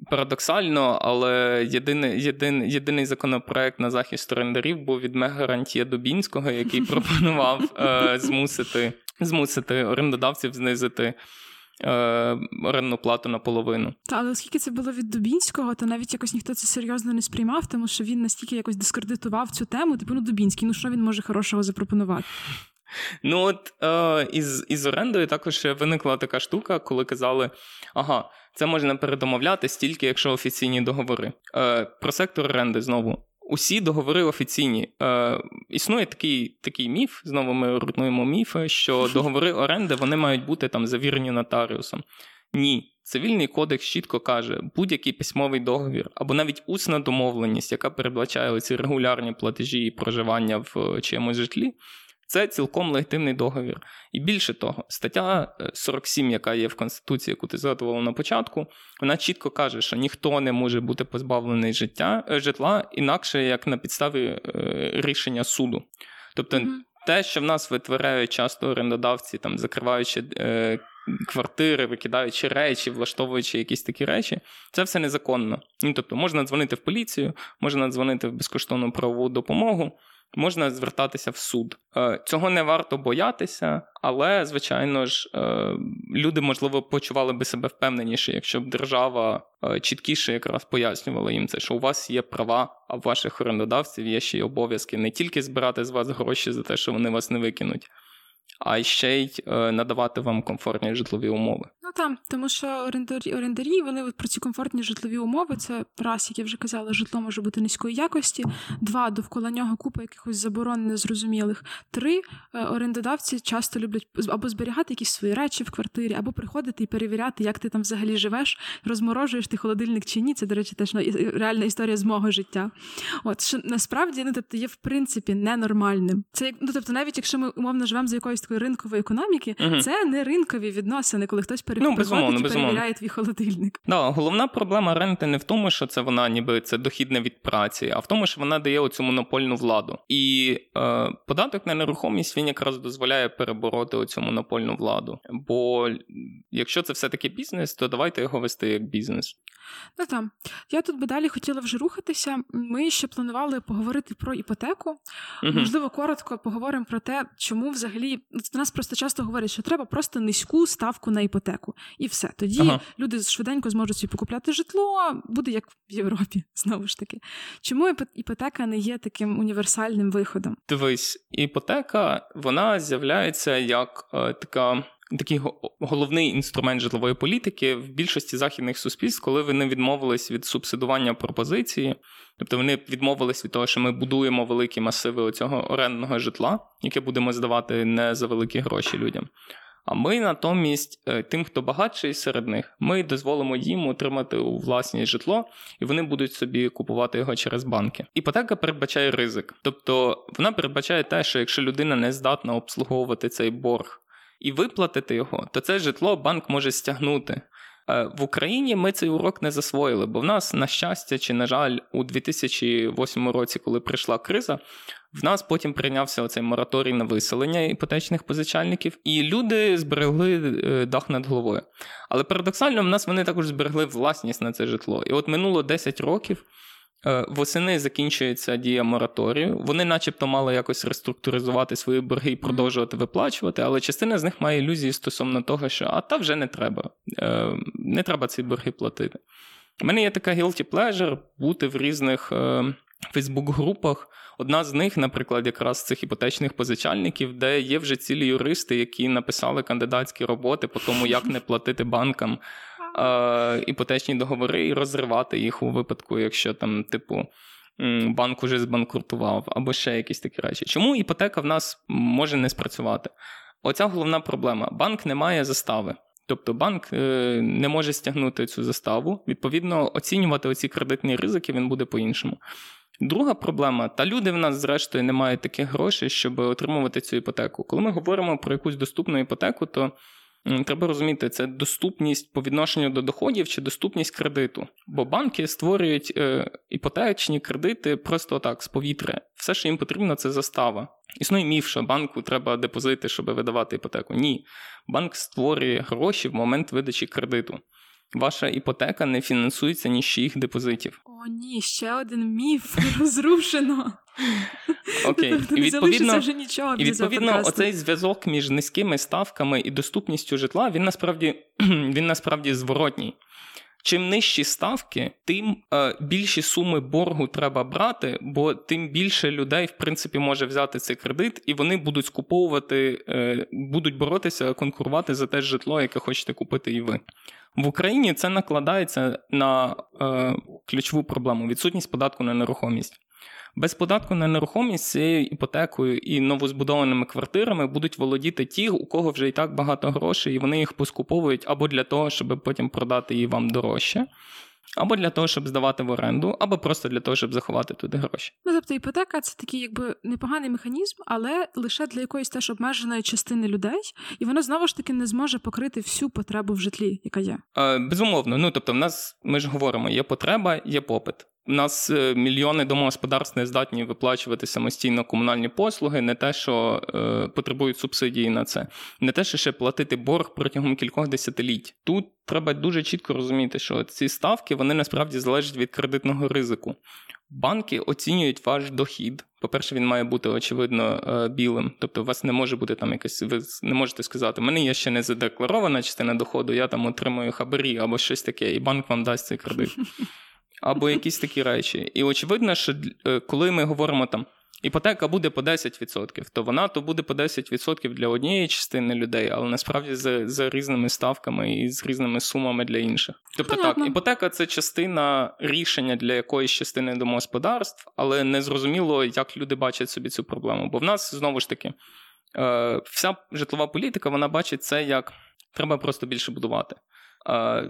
Парадоксально, але єдиний єдин, єдиний законопроект на захист орендарів був від Мегарантія Дубінського, який пропонував е, змусити змусити орендодавців знизити орендну плату наполовину. Та, але оскільки це було від Дубінського, то навіть якось ніхто це серйозно не сприймав, тому що він настільки якось дискредитував цю тему. Типу, ну Дубінський, ну що він може хорошого запропонувати? Ну от е, із із орендою також виникла така штука, коли казали, ага, це можна передомовляти стільки, якщо офіційні договори. Е, Про сектор оренди знову. Усі договори офіційні. Е, Існує такий такий міф, знову ми руйнуємо міфи, що договори оренди вони мають бути там завірені нотаріусом. Ні. Цивільний кодекс чітко каже, будь-який письмовий договір або навіть усна домовленість, яка передбачає ці регулярні платежі і проживання в чиємусь житлі, це цілком легітимний договір. І більше того, стаття 47, е, яка є в Конституції, яку ти згадувала на початку, вона чітко каже, що ніхто не може бути позбавлений життя, е, житла інакше як на підставі е, рішення суду. Тобто, mm-hmm. те, що в нас витворяють часто орендодавці, там закриваючи е, квартири, викидаючи речі, влаштовуючи якісь такі речі, це все незаконно. Ну, Тобто, можна дзвонити в поліцію, можна дзвонити в безкоштовну правову допомогу можна звертатися в суд. Е, цього не варто боятися, але, звичайно ж, е, люди, можливо, почували би себе впевненіше, якщо б держава е, чіткіше якраз пояснювала їм це, що у вас є права, а в ваших орендодавців є ще й обов'язки не тільки збирати з вас гроші за те, що вони вас не викинуть, а ще й надавати вам комфортні житлові умови. Ну там, тому що орендарі, орендарі вони про ці комфортні житлові умови. Це раз, як я вже казала, житло може бути низької якості. Два довкола нього купа якихось заборон незрозумілих. Три е, орендодавці часто люблять або зберігати якісь свої речі в квартирі, або приходити і перевіряти, як ти там взагалі живеш, розморожуєш ти холодильник чи ні. Це, до речі, теж ну, реальна історія з мого життя. От що насправді ну, тобто, є в принципі ненормальним. Це ну, тобто, навіть якщо ми умовно живемо за якоюсь такої ринкової економіки, uh це не ринкові відносини, коли хтось перевіряє ну, безумовно, безумовно. перевіряє твій холодильник. Да, Головна проблема ренти не в тому, що це вона ніби це дохідне від праці, а в тому, що вона дає оцю монопольну владу. І е, податок на нерухомість він якраз дозволяє перебороти оцю монопольну владу. Бо якщо це все-таки бізнес, то давайте його вести як бізнес. Ну там я тут би далі хотіла вже рухатися. Ми ще планували поговорити про іпотеку. uh Можливо, коротко поговоримо про те, чому взагалі до нас просто часто говорять, що треба просто низьку ставку на іпотеку, і все. Тоді ага. люди швиденько зможуть собі покупляти житло, буде як в Європі, знову ж таки. Чому іпотека не є таким універсальним виходом? Дивись, іпотека вона з'являється як е, така такий головний інструмент житлової політики в більшості західних суспільств, коли вони відмовились від субсидування пропозиції, тобто вони відмовились від того, що ми будуємо великі масиви цього орендного житла, яке будемо здавати не за великі гроші людям. А ми натомість, е, тим, хто багатший серед них, ми дозволимо їм отримати у власність житло, і вони будуть собі купувати його через банки. Іпотека передбачає ризик, тобто вона передбачає те, що якщо людина не здатна обслуговувати цей борг і виплатити його, то це житло банк може стягнути. Е, в Україні ми цей урок не засвоїли, бо в нас, на щастя, чи, на жаль, у 2008 році, коли прийшла криза, в нас потім прийнявся оцей мораторій на виселення іпотечних позичальників, і люди зберегли е, дах над головою. Але парадоксально, в нас вони також зберегли власність на це житло. І от минуло 10 років. Е, восени закінчується дія мораторію. Вони, начебто, мали якось реструктуризувати свої борги і продовжувати виплачувати, але частина з них має ілюзії стосовно того, що а та вже не треба, е, не треба ці борги платити. У мене є така guilty pleasure бути в різних Фейсбук-групах. Одна з них, наприклад, якраз цих іпотечних позичальників, де є вже цілі юристи, які написали кандидатські роботи по тому, як не платити банкам е, іпотечні договори і розривати їх у випадку, якщо там, типу, банк уже збанкрутував, або ще якісь такі речі. Чому іпотека в нас може не спрацювати? Оця головна проблема: банк не має застави. Тобто банк е, не може стягнути цю заставу. Відповідно, оцінювати оці кредитні ризики він буде по-іншому. Друга проблема, та люди в нас, зрештою, не мають таких грошей, щоб отримувати цю іпотеку. Коли ми говоримо про якусь доступну іпотеку, то треба розуміти, це доступність по відношенню до доходів чи доступність кредиту. Бо банки створюють е, іпотечні кредити просто так, з повітря. Все, що їм потрібно, це застава. Існує міф, що банку треба депозити, щоб видавати іпотеку. Ні, банк створює гроші в момент видачі кредиту. Ваша іпотека не фінансується ні з чиїх депозитів. О, ні, ще один міф розрушено. Окей, тобто і відповідно, вже нічого і відповідно оцей зв'язок між низькими ставками і доступністю житла він насправді він насправді зворотній. чим нижчі ставки, тим е, більші суми боргу треба брати, бо тим більше людей, в принципі, може взяти цей кредит, і вони будуть скуповувати, е, будуть боротися, конкурувати за те житло, яке хочете купити і ви. В Україні це накладається на е, ключову проблему відсутність податку на нерухомість. Без податку на нерухомість цією іпотекою і новозбудованими квартирами будуть володіти ті, у кого вже і так багато грошей, і вони їх поскуповують або для того, щоб потім продати її вам дорожче. Або для того, щоб здавати в оренду, або просто для того, щоб заховати туди гроші. Ну тобто іпотека це такий якби непоганий механізм, але лише для якоїсь теж обмеженої частини людей, і воно знову ж таки не зможе покрити всю потребу в житлі, яка є. Е, Безумовно, ну тобто, в нас ми ж говоримо: є потреба, є попит. У нас е, мільйони домогосподарств не здатні виплачувати самостійно комунальні послуги, не те, що е, потребують субсидії на це, не те, що ще платити борг протягом кількох десятиліть. Тут треба дуже чітко розуміти, що ці ставки вони насправді залежать від кредитного ризику. Банки оцінюють ваш дохід. По-перше, він має бути очевидно е, білим. Тобто, у вас не може бути там якась. Ви не можете сказати, мене є ще не задекларована частина доходу, я там отримую хабарі або щось таке, і банк вам дасть цей кредит або якісь такі речі. І очевидно, що е, коли ми говоримо там. Іпотека буде по 10%, то вона то буде по 10% для однієї частини людей, але насправді з, з різними ставками і з різними сумами для інших. Тобто Понятно. так, іпотека це частина рішення для якоїсь частини домогосподарств, але не зрозуміло, як люди бачать собі цю проблему. Бо в нас знову ж таки е, вся житлова політика вона бачить це як треба просто більше будувати.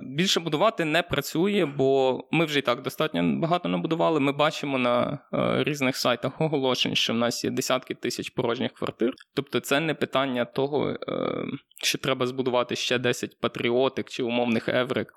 Більше будувати не працює, бо ми вже і так достатньо багато набудували. Ми бачимо на е, різних сайтах оголошень, що в нас є десятки тисяч порожніх квартир. Тобто, це не питання того, е, що треба збудувати ще 10 патріотик чи умовних еврик.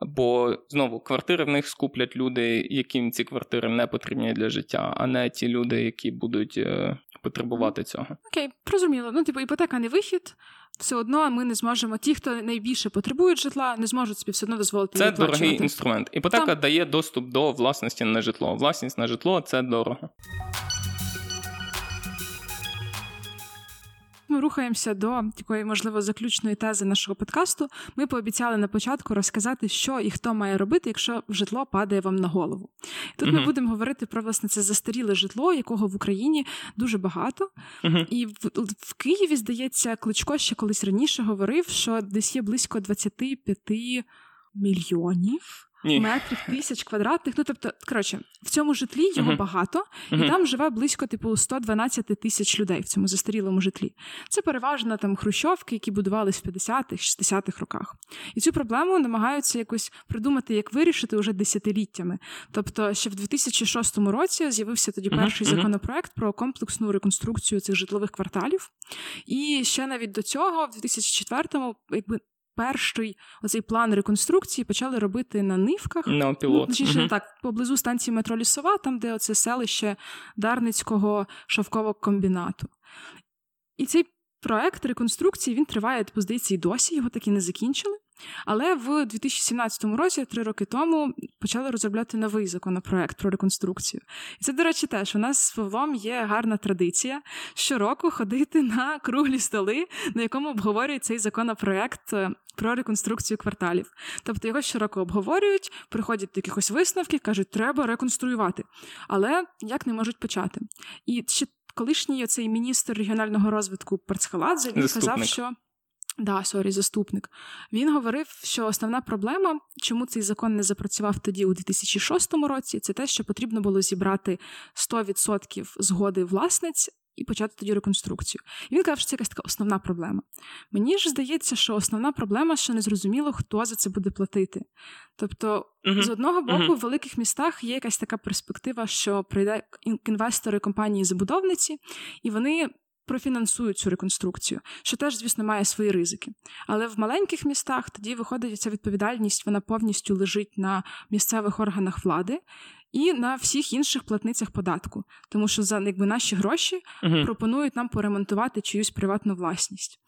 Бо знову квартири в них скуплять люди, яким ці квартири не потрібні для життя, а не ті люди, які будуть е, потребувати цього. Окей, зрозуміло. Ну, типу, іпотека не вихід. Все одно ми не зможемо. Ті, хто найбільше потребують житла, не зможуть собі все одно дозволити. Це дорогий інструмент. Іпотека Там... дає доступ до власності на житло. Власність на житло це дорого. Ми рухаємося до такої, можливо, заключної тези нашого подкасту. Ми пообіцяли на початку розказати, що і хто має робити, якщо житло падає вам на голову. Тут uh-huh. ми будемо говорити про власне це застаріле житло, якого в Україні дуже багато. Uh-huh. І в, в Києві, здається, Кличко ще колись раніше говорив, що десь є близько 25 мільйонів. Ні. метрів, тисяч квадратних. Ну тобто, коротше, в цьому житлі його uh-huh. багато, і uh-huh. там живе близько типу 112 тисяч людей в цьому застарілому житлі. Це переважно там хрущовки, які будувались в 50-х, 60-х роках. І цю проблему намагаються якось придумати, як вирішити уже десятиліттями. Тобто, ще в 2006 році з'явився тоді перший uh-huh. законопроект про комплексну реконструкцію цих житлових кварталів. І ще навіть до цього, в 2004-му, якби перший оцей план реконструкції почали робити на нивках. На пілот. Ну, угу. так, поблизу станції метро Лісова, там, де оце селище Дарницького шовкового комбінату. І цей проект реконструкції він триває, типу, здається, і досі його так і не закінчили. Але в 2017 році, три роки тому, почали розробляти новий законопроект про реконструкцію. І це, до речі, теж у нас з Павлом є гарна традиція щороку ходити на круглі столи, на якому обговорюють цей законопроект е, про реконструкцію кварталів. Тобто його щороку обговорюють, приходять до якихось висновків, кажуть, треба реконструювати. Але як не можуть почати? І ще колишній оцей міністр регіонального розвитку Парцхаладзе він сказав, що. Да, sorry, заступник. Він говорив, що основна проблема, чому цей закон не запрацював тоді у 2006 році, це те, що потрібно було зібрати 100% згоди власниць і почати тоді реконструкцію. І він казав, що це якась така основна проблема. Мені ж здається, що основна проблема, що не зрозуміло, хто за це буде платити. Тобто, uh-huh. з одного боку, uh-huh. в великих містах є якась така перспектива, що прийде інвестори компанії-забудовниці, і вони профінансують цю реконструкцію, що теж, звісно, має свої ризики. Але в маленьких містах тоді виходить ця відповідальність, вона повністю лежить на місцевих органах влади і на всіх інших платницях податку, тому що за якби наші гроші угу. пропонують нам поремонтувати чиюсь приватну власність.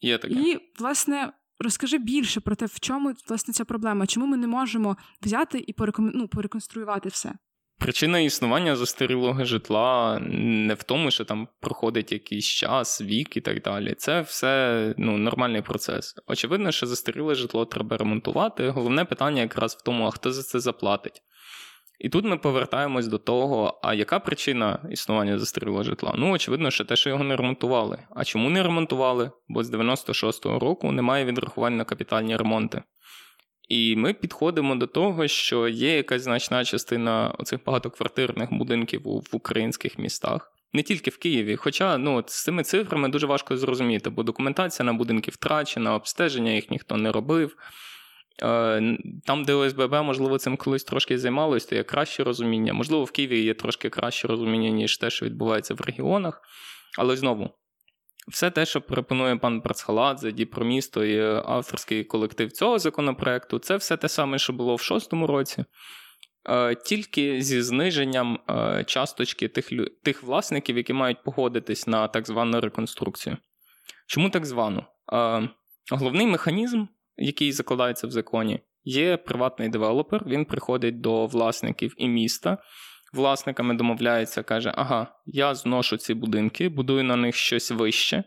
Є таке. І, власне. Розкажи більше про те, в чому власне ця проблема, чому ми не можемо взяти і пореком... ну, пореконструювати все. Причина існування застарілого житла не в тому, що там проходить якийсь час, вік і так далі. Це все ну, нормальний процес. Очевидно, що застаріле житло треба ремонтувати. Головне питання якраз в тому, а хто за це заплатить. І тут ми повертаємось до того, а яка причина існування застарілого житла? Ну, очевидно, що те, що його не ремонтували. А чому не ремонтували? Бо з 96-го року немає відрахувань на капітальні ремонти. І ми підходимо до того, що є якась значна частина оцих багатоквартирних будинків в українських містах. Не тільки в Києві, хоча ну, з цими цифрами дуже важко зрозуміти, бо документація на будинки втрачена, обстеження їх ніхто не робив. Е, там, де ОСББ, можливо, цим колись трошки займалось, то є краще розуміння. Можливо, в Києві є трошки краще розуміння, ніж те, що відбувається в регіонах. Але знову, все те, що пропонує пан Працхаладзе, Діпромісто і авторський колектив цього законопроекту, це все те саме, що було в шостому році, е, тільки зі зниженням е, часточки тих тих власників, які мають погодитись на так звану реконструкцію. Чому так звану? Головний механізм який закладається в законі, є приватний девелопер, він приходить до власників і міста. Власниками домовляється, каже: Ага, я зношу ці будинки, будую на них щось вище,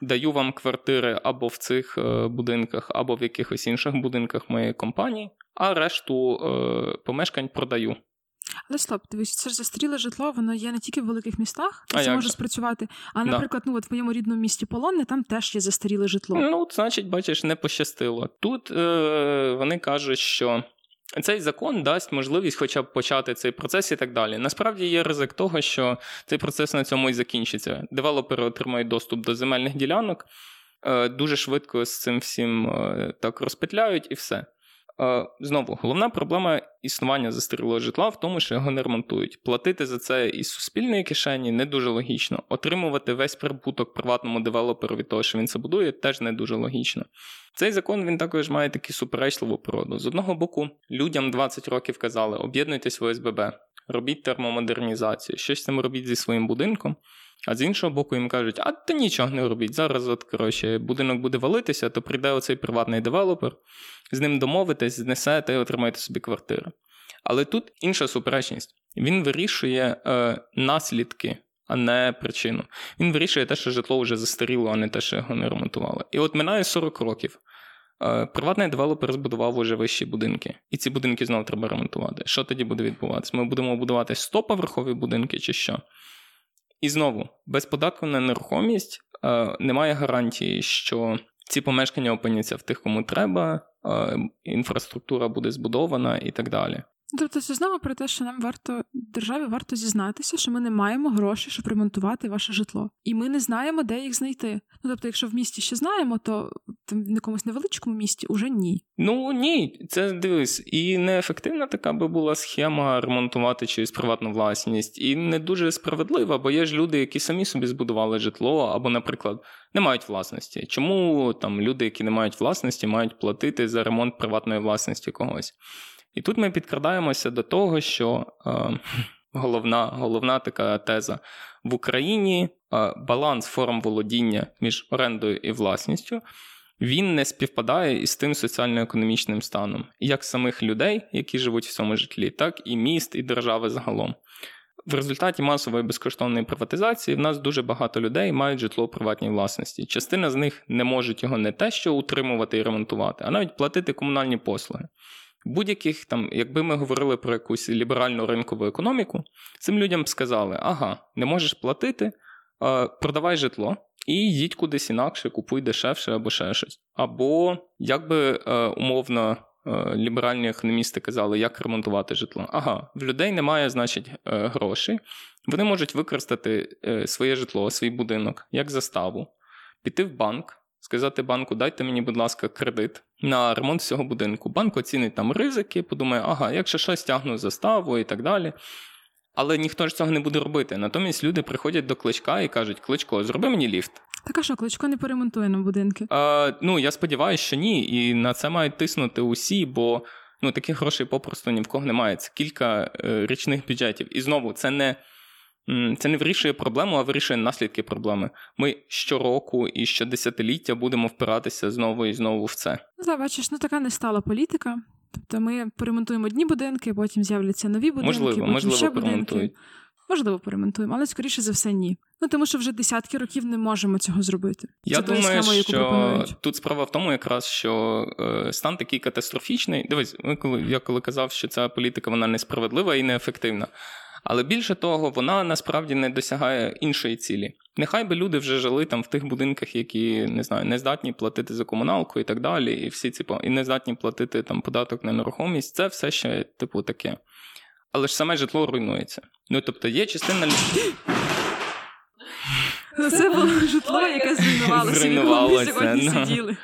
даю вам квартири або в цих е, будинках, або в якихось інших будинках моєї компанії, а решту е, помешкань продаю. Але стоп, дивись, це ж застаріле житло, воно є не тільки в великих містах, де це може же? спрацювати. А, наприклад, да. ну от в моєму рідному місті Полонне там теж є застаріле житло. Ну, значить, бачиш, не пощастило. Тут е- вони кажуть, що. Цей закон дасть можливість хоча б почати цей процес і так далі. Насправді є ризик того, що цей процес на цьому і закінчиться. Девелопери отримають доступ до земельних ділянок, е, дуже швидко з цим всім е, так розпетляють і все. Е, знову, головна проблема існування застарілого житла в тому, що його не ремонтують. Платити за це із суспільної кишені не дуже логічно. Отримувати весь прибуток приватному девелоперу від того, що він це будує, теж не дуже логічно. Цей закон він також має таку суперечливу породу. З одного боку, людям 20 років казали: об'єднуйтесь в ОСББ, робіть термомодернізацію, щось там робіть зі своїм будинком. А з іншого боку, їм кажуть, а ти нічого не робіть. Зараз, от, коротше, будинок буде валитися, то прийде оцей приватний девелопер, з ним домовитесь, знесете і отримаєте собі квартиру. Але тут інша суперечність. Він вирішує е, наслідки, а не причину. Він вирішує те, що житло вже застаріло, а не те, що його не ремонтували. І от минає 40 років. Е, приватний девелопер збудував уже вищі будинки, і ці будинки знову треба ремонтувати. Що тоді буде відбуватися? Ми будемо будувати 100-поверхові будинки чи що? І знову, без податку на нерухомість е, немає гарантії, що ці помешкання опиняться в тих, кому треба, е, інфраструктура буде збудована і так далі. Тобто це знову про те, що нам варто державі варто зізнатися, що ми не маємо грошей, щоб ремонтувати ваше житло, і ми не знаємо, де їх знайти. Ну тобто, якщо в місті ще знаємо, то в якомусь невеличкому місті уже ні. Ну ні, це дивись, і неефективна така би була схема ремонтувати через приватну власність, і не дуже справедлива, бо є ж люди, які самі собі збудували житло, або, наприклад, не мають власності. Чому там люди, які не мають власності, мають платити за ремонт приватної власності когось? І тут ми підкрадаємося до того, що е, головна головна така теза в Україні е, баланс форм володіння між орендою і власністю. Він не співпадає із тим соціально-економічним станом, як самих людей, які живуть в цьому житлі, так і міст і держави загалом. В результаті масової безкоштовної приватизації в нас дуже багато людей мають житло у приватній власності. Частина з них не можуть його не те, що утримувати і ремонтувати, а навіть платити комунальні послуги. Будь-яких там, якби ми говорили про якусь ліберальну ринкову економіку, цим людям б сказали: ага, не можеш платити, продавай житло і їдь кудись інакше, купуй дешевше або ще щось. Або якби е, умовно е, ліберальні економісти казали, як ремонтувати житло. Ага, в людей немає, значить, е, грошей. Вони можуть використати своє житло, свій будинок як заставу, піти в банк сказати банку, дайте мені, будь ласка, кредит на ремонт цього будинку. Банк оцінить там ризики, подумає, ага, якщо щось тягну заставу і так далі. Але ніхто ж цього не буде робити. Натомість люди приходять до кличка і кажуть: Кличко, зроби мені ліфт. Так а що, кличко не поремонтує нам будинки? А, Ну я сподіваюся, що ні. І на це мають тиснути усі, бо ну таких грошей попросту ні в кого немає. Це кілька е, річних бюджетів. І знову це не це не вирішує проблему, а вирішує наслідки проблеми. Ми щороку і щодесятиліття будемо впиратися знову і знову в це. Ну, бачиш, ну така не стала політика. Тобто ми поремонтуємо одні будинки, потім з'являться нові будинки, можливо, потім можливо, ще будинки. Можливо, поремонтуємо, але скоріше за все, ні. Ну тому що вже десятки років не можемо цього зробити. Я Це думаю, схема, що пропонують. тут справа в тому, якраз що е, стан такий катастрофічний. Дивись, ми коли я коли казав, що ця політика вона несправедлива і неефективна. Але більше того, вона насправді не досягає іншої цілі. Нехай би люди вже жили там в тих будинках, які не знаю, не здатні платити за комуналку і так далі, і всі ці і не здатні платити там податок на нерухомість. Це все ще типу таке. Але ж саме житло руйнується. Ну тобто є частина Це було житло, яке зруйнувалося, в якому ми сьогодні. Ну. сиділи.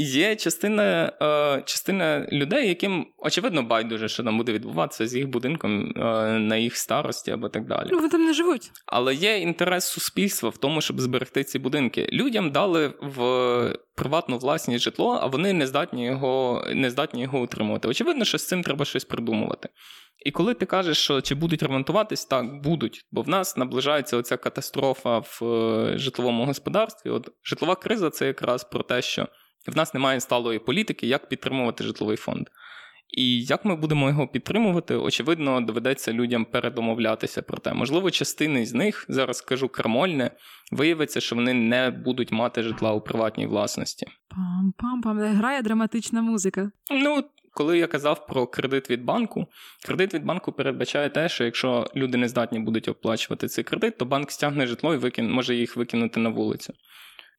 Є частина е, частина людей, яким очевидно байдуже, що там буде відбуватися з їх будинком е, на їх старості або так далі. Ну, вони там не живуть. Але є інтерес суспільства в тому, щоб зберегти ці будинки. Людям дали в приватну власність житло, а вони не здатні його не здатні його утримувати. Очевидно, що з цим треба щось придумувати. І коли ти кажеш, що чи будуть ремонтуватись, так будуть, бо в нас наближається оця катастрофа в е, житловому господарстві. От житлова криза це якраз про те, що в нас немає сталої політики, як підтримувати житловий фонд. І як ми будемо його підтримувати, очевидно, доведеться людям передомовлятися про те. Можливо, частини з них, зараз скажу крамольне, виявиться, що вони не будуть мати житла у приватній власності. Пам-пам-пам, грає драматична музика. Ну, коли я казав про кредит від банку, кредит від банку передбачає те, що якщо люди не здатні будуть оплачувати цей кредит, то банк стягне житло і викин... може їх викинути на вулицю.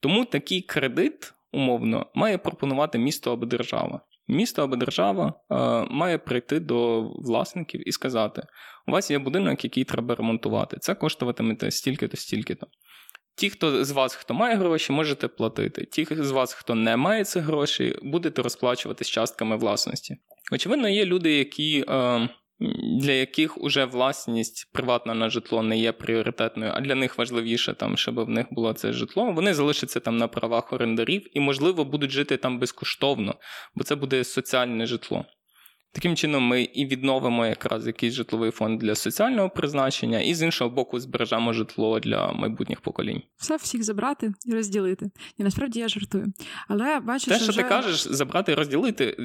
Тому такий кредит умовно має пропонувати місто або держава. Місто або держава е, має прийти до власників і сказати: у вас є будинок, який треба ремонтувати. Це коштуватиме стільки-то, стільки-то. Ті, хто з вас, хто має гроші, можете платити. Ті з вас, хто не має цих грошей, будете розплачуватись частками власності. Очевидно, є люди, які е, для яких уже власність приватна на житло не є пріоритетною, а для них важливіше, там, щоб в них було це житло. Вони залишаться там на правах орендарів і, можливо, будуть жити там безкоштовно, бо це буде соціальне житло. Таким чином, ми і відновимо якраз якийсь житловий фонд для соціального призначення, і з іншого боку, збережемо житло для майбутніх поколінь. Все всіх забрати і розділити. І насправді я жартую. Але бачу, те, що, що вже... ти кажеш, забрати і розділити,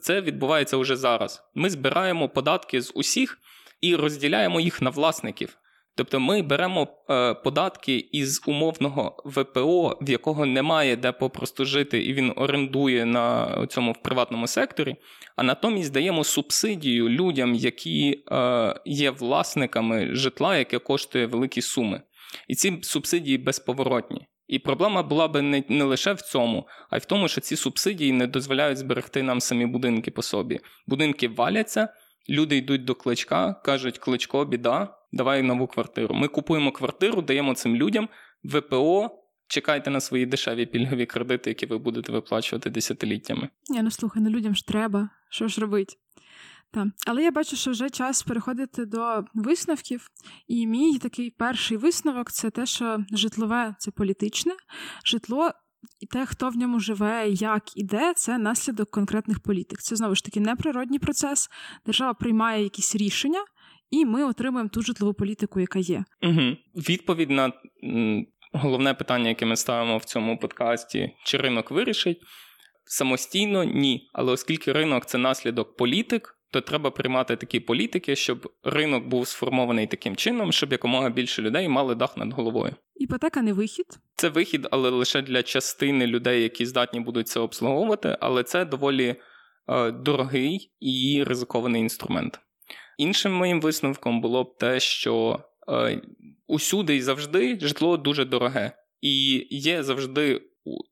це відбувається вже зараз. Ми збираємо податки з усіх і розділяємо їх на власників. Тобто ми беремо е, податки із умовного ВПО, в якого немає де попросту жити, і він орендує на цьому в приватному секторі, а натомість даємо субсидію людям, які е, є власниками житла, яке коштує великі суми. І ці субсидії безповоротні. І проблема була би не, не лише в цьому, а й в тому, що ці субсидії не дозволяють зберегти нам самі будинки по собі. Будинки валяться. Люди йдуть до кличка, кажуть, кличко, біда, давай нову квартиру. Ми купуємо квартиру, даємо цим людям ВПО. Чекайте на свої дешеві пільгові кредити, які ви будете виплачувати десятиліттями. Ні, ну слухай, ну людям ж треба, що ж робить. Так. Але я бачу, що вже час переходити до висновків. І мій такий перший висновок це те, що житлове це політичне, житло і те, хто в ньому живе, як і де, це наслідок конкретних політик. Це знову ж таки неприродній процес. Держава приймає якісь рішення, і ми отримуємо ту житлову політику, яка є. Угу. Відповідь на головне питання, яке ми ставимо в цьому подкасті: чи ринок вирішить? Самостійно ні. Але оскільки ринок це наслідок політик то треба приймати такі політики, щоб ринок був сформований таким чином, щоб якомога більше людей мали дах над головою. Іпотека не вихід. Це вихід, але лише для частини людей, які здатні будуть це обслуговувати, але це доволі е, дорогий і ризикований інструмент. Іншим моїм висновком було б те, що е, усюди і завжди житло дуже дороге, і є завжди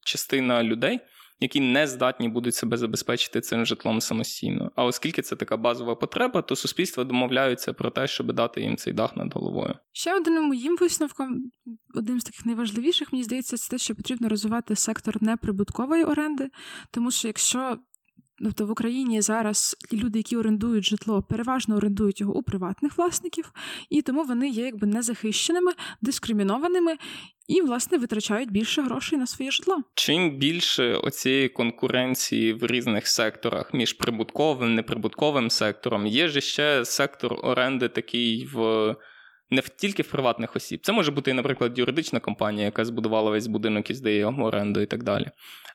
частина людей які не здатні будуть себе забезпечити цим житлом самостійно. А оскільки це така базова потреба, то суспільство домовляються про те, щоб дати їм цей дах над головою. Ще одним моїм висновком, одним з таких найважливіших, мені здається, це те, що потрібно розвивати сектор неприбуткової оренди, тому що якщо Тобто в Україні зараз люди, які орендують житло, переважно орендують його у приватних власників, і тому вони є якби незахищеними, дискримінованими і, власне, витрачають більше грошей на своє житло. Чим більше оцієї конкуренції в різних секторах між прибутковим неприбутковим сектором, є ж ще сектор оренди такий в. Не тільки в приватних осіб. Це може бути, наприклад, юридична компанія, яка збудувала весь будинок і здає його оренду і так далі.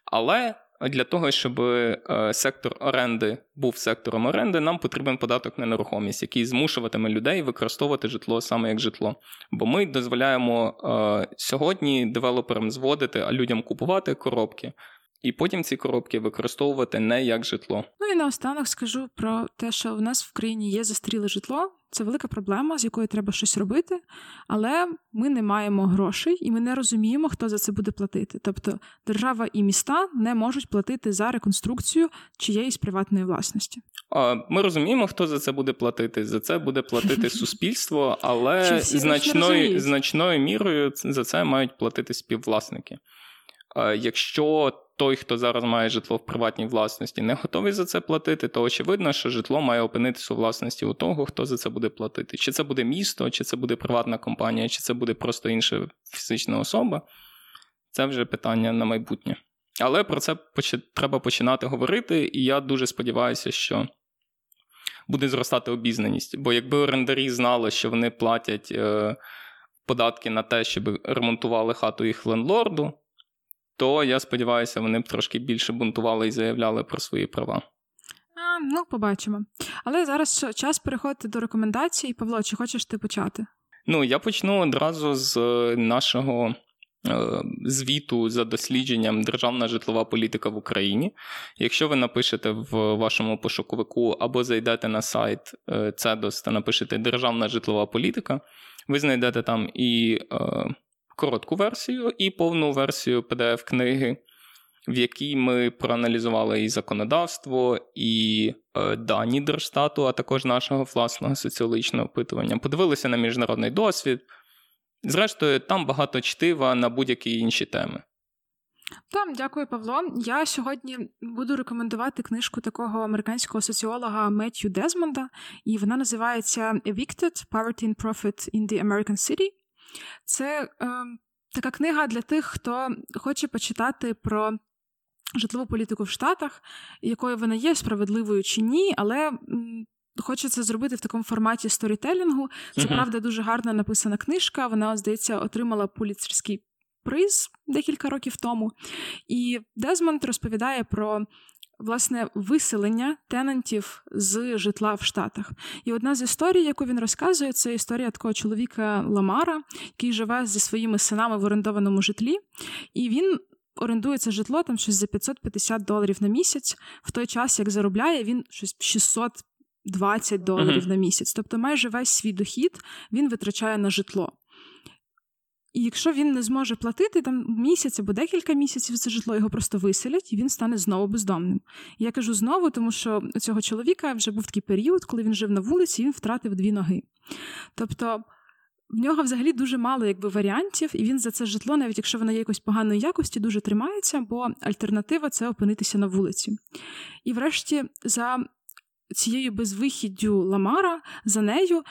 Але для того, щоб е, сектор оренди був сектором оренди, нам потрібен податок на нерухомість, який змушуватиме людей використовувати житло саме як житло. Бо ми дозволяємо е, сьогодні девелоперам зводити, а людям купувати коробки. І потім ці коробки використовувати не як житло. Ну і наостанок скажу про те, що у нас в країні є застаріле житло. Це велика проблема, з якою треба щось робити, але ми не маємо грошей і ми не розуміємо, хто за це буде платити. Тобто держава і міста не можуть платити за реконструкцію чиєїсь приватної власності. Ми розуміємо, хто за це буде платити. За це буде платити суспільство, але значною значною мірою за це мають платити співвласники. Якщо той, хто зараз має житло в приватній власності, не готовий за це платити, то очевидно, що житло має опинитися у власності у того, хто за це буде платити. Чи це буде місто, чи це буде приватна компанія, чи це буде просто інша фізична особа. Це вже питання на майбутнє. Але про це треба починати говорити, і я дуже сподіваюся, що буде зростати обізнаність. Бо якби орендарі знали, що вони платять е, податки на те, щоб ремонтували хату їх лендлорду, то я сподіваюся, вони б трошки більше бунтували і заявляли про свої права. А, Ну, побачимо. Але зараз час переходити до рекомендацій. Павло, чи хочеш ти почати? Ну, я почну одразу з е, нашого. Е, звіту за дослідженням Державна житлова політика в Україні. Якщо ви напишете в вашому пошуковику або зайдете на сайт CEDOS е, та напишете Державна житлова політика, ви знайдете там і коротку версію і повну версію pdf книги в якій ми проаналізували і законодавство, і е, дані Держстату, а також нашого власного соціологічного опитування. Подивилися на міжнародний досвід. Зрештою, там багато чтива на будь-які інші теми. Там, дякую, Павло. Я сьогодні буду рекомендувати книжку такого американського соціолога Меттью Дезмонда, і вона називається Evicted: Poverty and Profit in the American City. Це е, така книга для тих, хто хоче почитати про житлову політику в Штатах, якою вона є справедливою чи ні, але. Хочеться зробити в такому форматі сторітелінгу. Це правда дуже гарно написана книжка. Вона, здається, отримала поліцерський приз декілька років тому. І Дезмонд розповідає про власне виселення тенантів з житла в Штатах. І одна з історій, яку він розказує, це історія такого чоловіка Ламара, який живе зі своїми синами в орендованому житлі, і він. Орендує це житло там щось за 550 доларів на місяць, в той час, як заробляє, він щось 620 доларів uh-huh. на місяць. Тобто майже весь свій дохід він витрачає на житло. І якщо він не зможе платити там місяць або декілька місяців за житло, його просто виселять, і він стане знову бездомним. Я кажу знову, тому що у цього чоловіка вже був такий період, коли він жив на вулиці, і він втратив дві ноги. Тобто. В нього взагалі дуже мало якби варіантів, і він за це житло, навіть якщо воно є якось поганої якості, дуже тримається, бо альтернатива це опинитися на вулиці. І врешті, за цією безвихіддю Ламара, за нею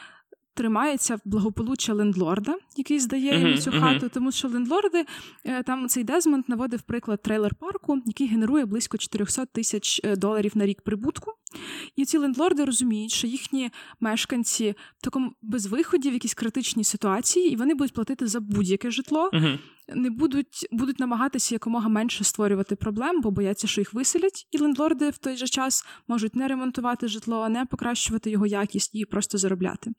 тримається благополуччя лендлорда, який здає йому цю хату, тому що лендлорди е, там цей Дезмонд наводив приклад трейлер парку, який генерує близько 400 тисяч е, доларів на рік прибутку. І ці лендлорди розуміють, що їхні мешканці в такому безвиході в якійсь критичній ситуації, і вони будуть платити за будь-яке житло. Uh-huh. Не будуть будуть намагатися якомога менше створювати проблем, бо бояться, що їх виселять, і лендлорди в той же час можуть не ремонтувати житло, не покращувати його якість і просто заробляти.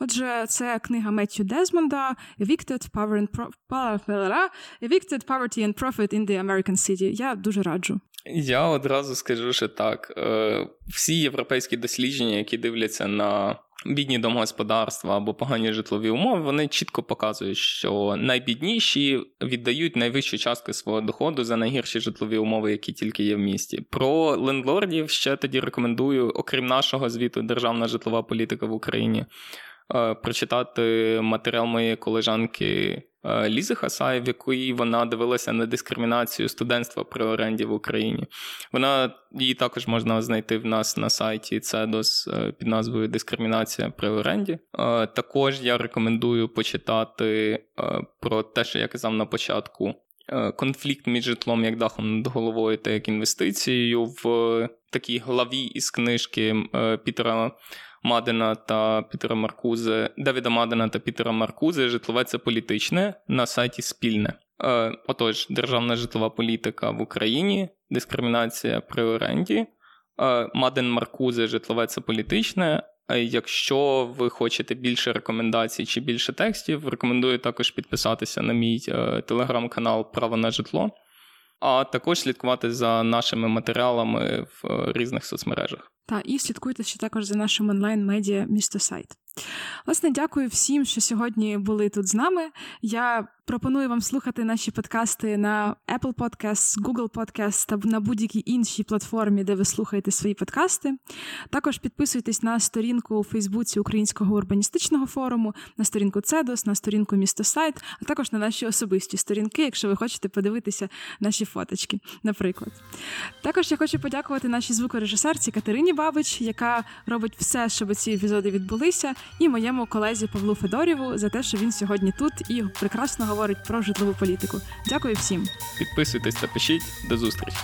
Отже, це книга Меттю Дезмонда Evicted Power and Pro... Evicted Poverty and Profit in the American City. Я дуже раджу. Я одразу скажу, що так. Е, всі європейські дослідження, які дивляться на бідні домогосподарства або погані житлові умови, вони чітко показують, що найбідніші віддають найвищу частку свого доходу за найгірші житлові умови, які тільки є в місті. Про лендлордів ще тоді рекомендую, окрім нашого звіту, державна житлова політика в Україні. Е, прочитати матеріал моєї колежанки Лізи Хасай, в якої вона дивилася на дискримінацію студентства при оренді в Україні. Вона її також можна знайти в нас на сайті е, під назвою Дискримінація при оренді. Е, також я рекомендую почитати про те, що я казав на початку. Конфлікт між житлом як дахом над головою та як інвестицією в такій главі із книжки Пітера Мадена та Пітера Маркузе, Давіда Мадена та Пітера Маркузе Житлове це політичне на сайті Спільне. Е, отож, державна житлова політика в Україні, дискримінація при оренді, е, Маден Маркузе, житлове це політичне. Якщо ви хочете більше рекомендацій чи більше текстів, рекомендую також підписатися на мій е, телеграм-канал Право на житло, а також слідкувати за нашими матеріалами в різних соцмережах. Та і слідкуйте ще також за нашим онлайн-медіа місто сайт. Власне, дякую всім, що сьогодні були тут з нами. Я пропоную вам слухати наші подкасти на Apple Podcasts, Google Podcasts та на будь-якій іншій платформі, де ви слухаєте свої подкасти. Також підписуйтесь на сторінку у Фейсбуці Українського урбаністичного форуму, на сторінку Цедос, на сторінку Місто Сайт, а також на наші особисті сторінки, якщо ви хочете подивитися наші фоточки, наприклад. Також я хочу подякувати нашій звукорежисерці Катерині Бабич, яка робить все, щоб ці епізоди відбулися і моєму колезі Павлу Федорєву за те, що він сьогодні тут і прекрасно говорить про житлову політику. Дякую всім. Підписуйтесь та пишіть. До зустрічі.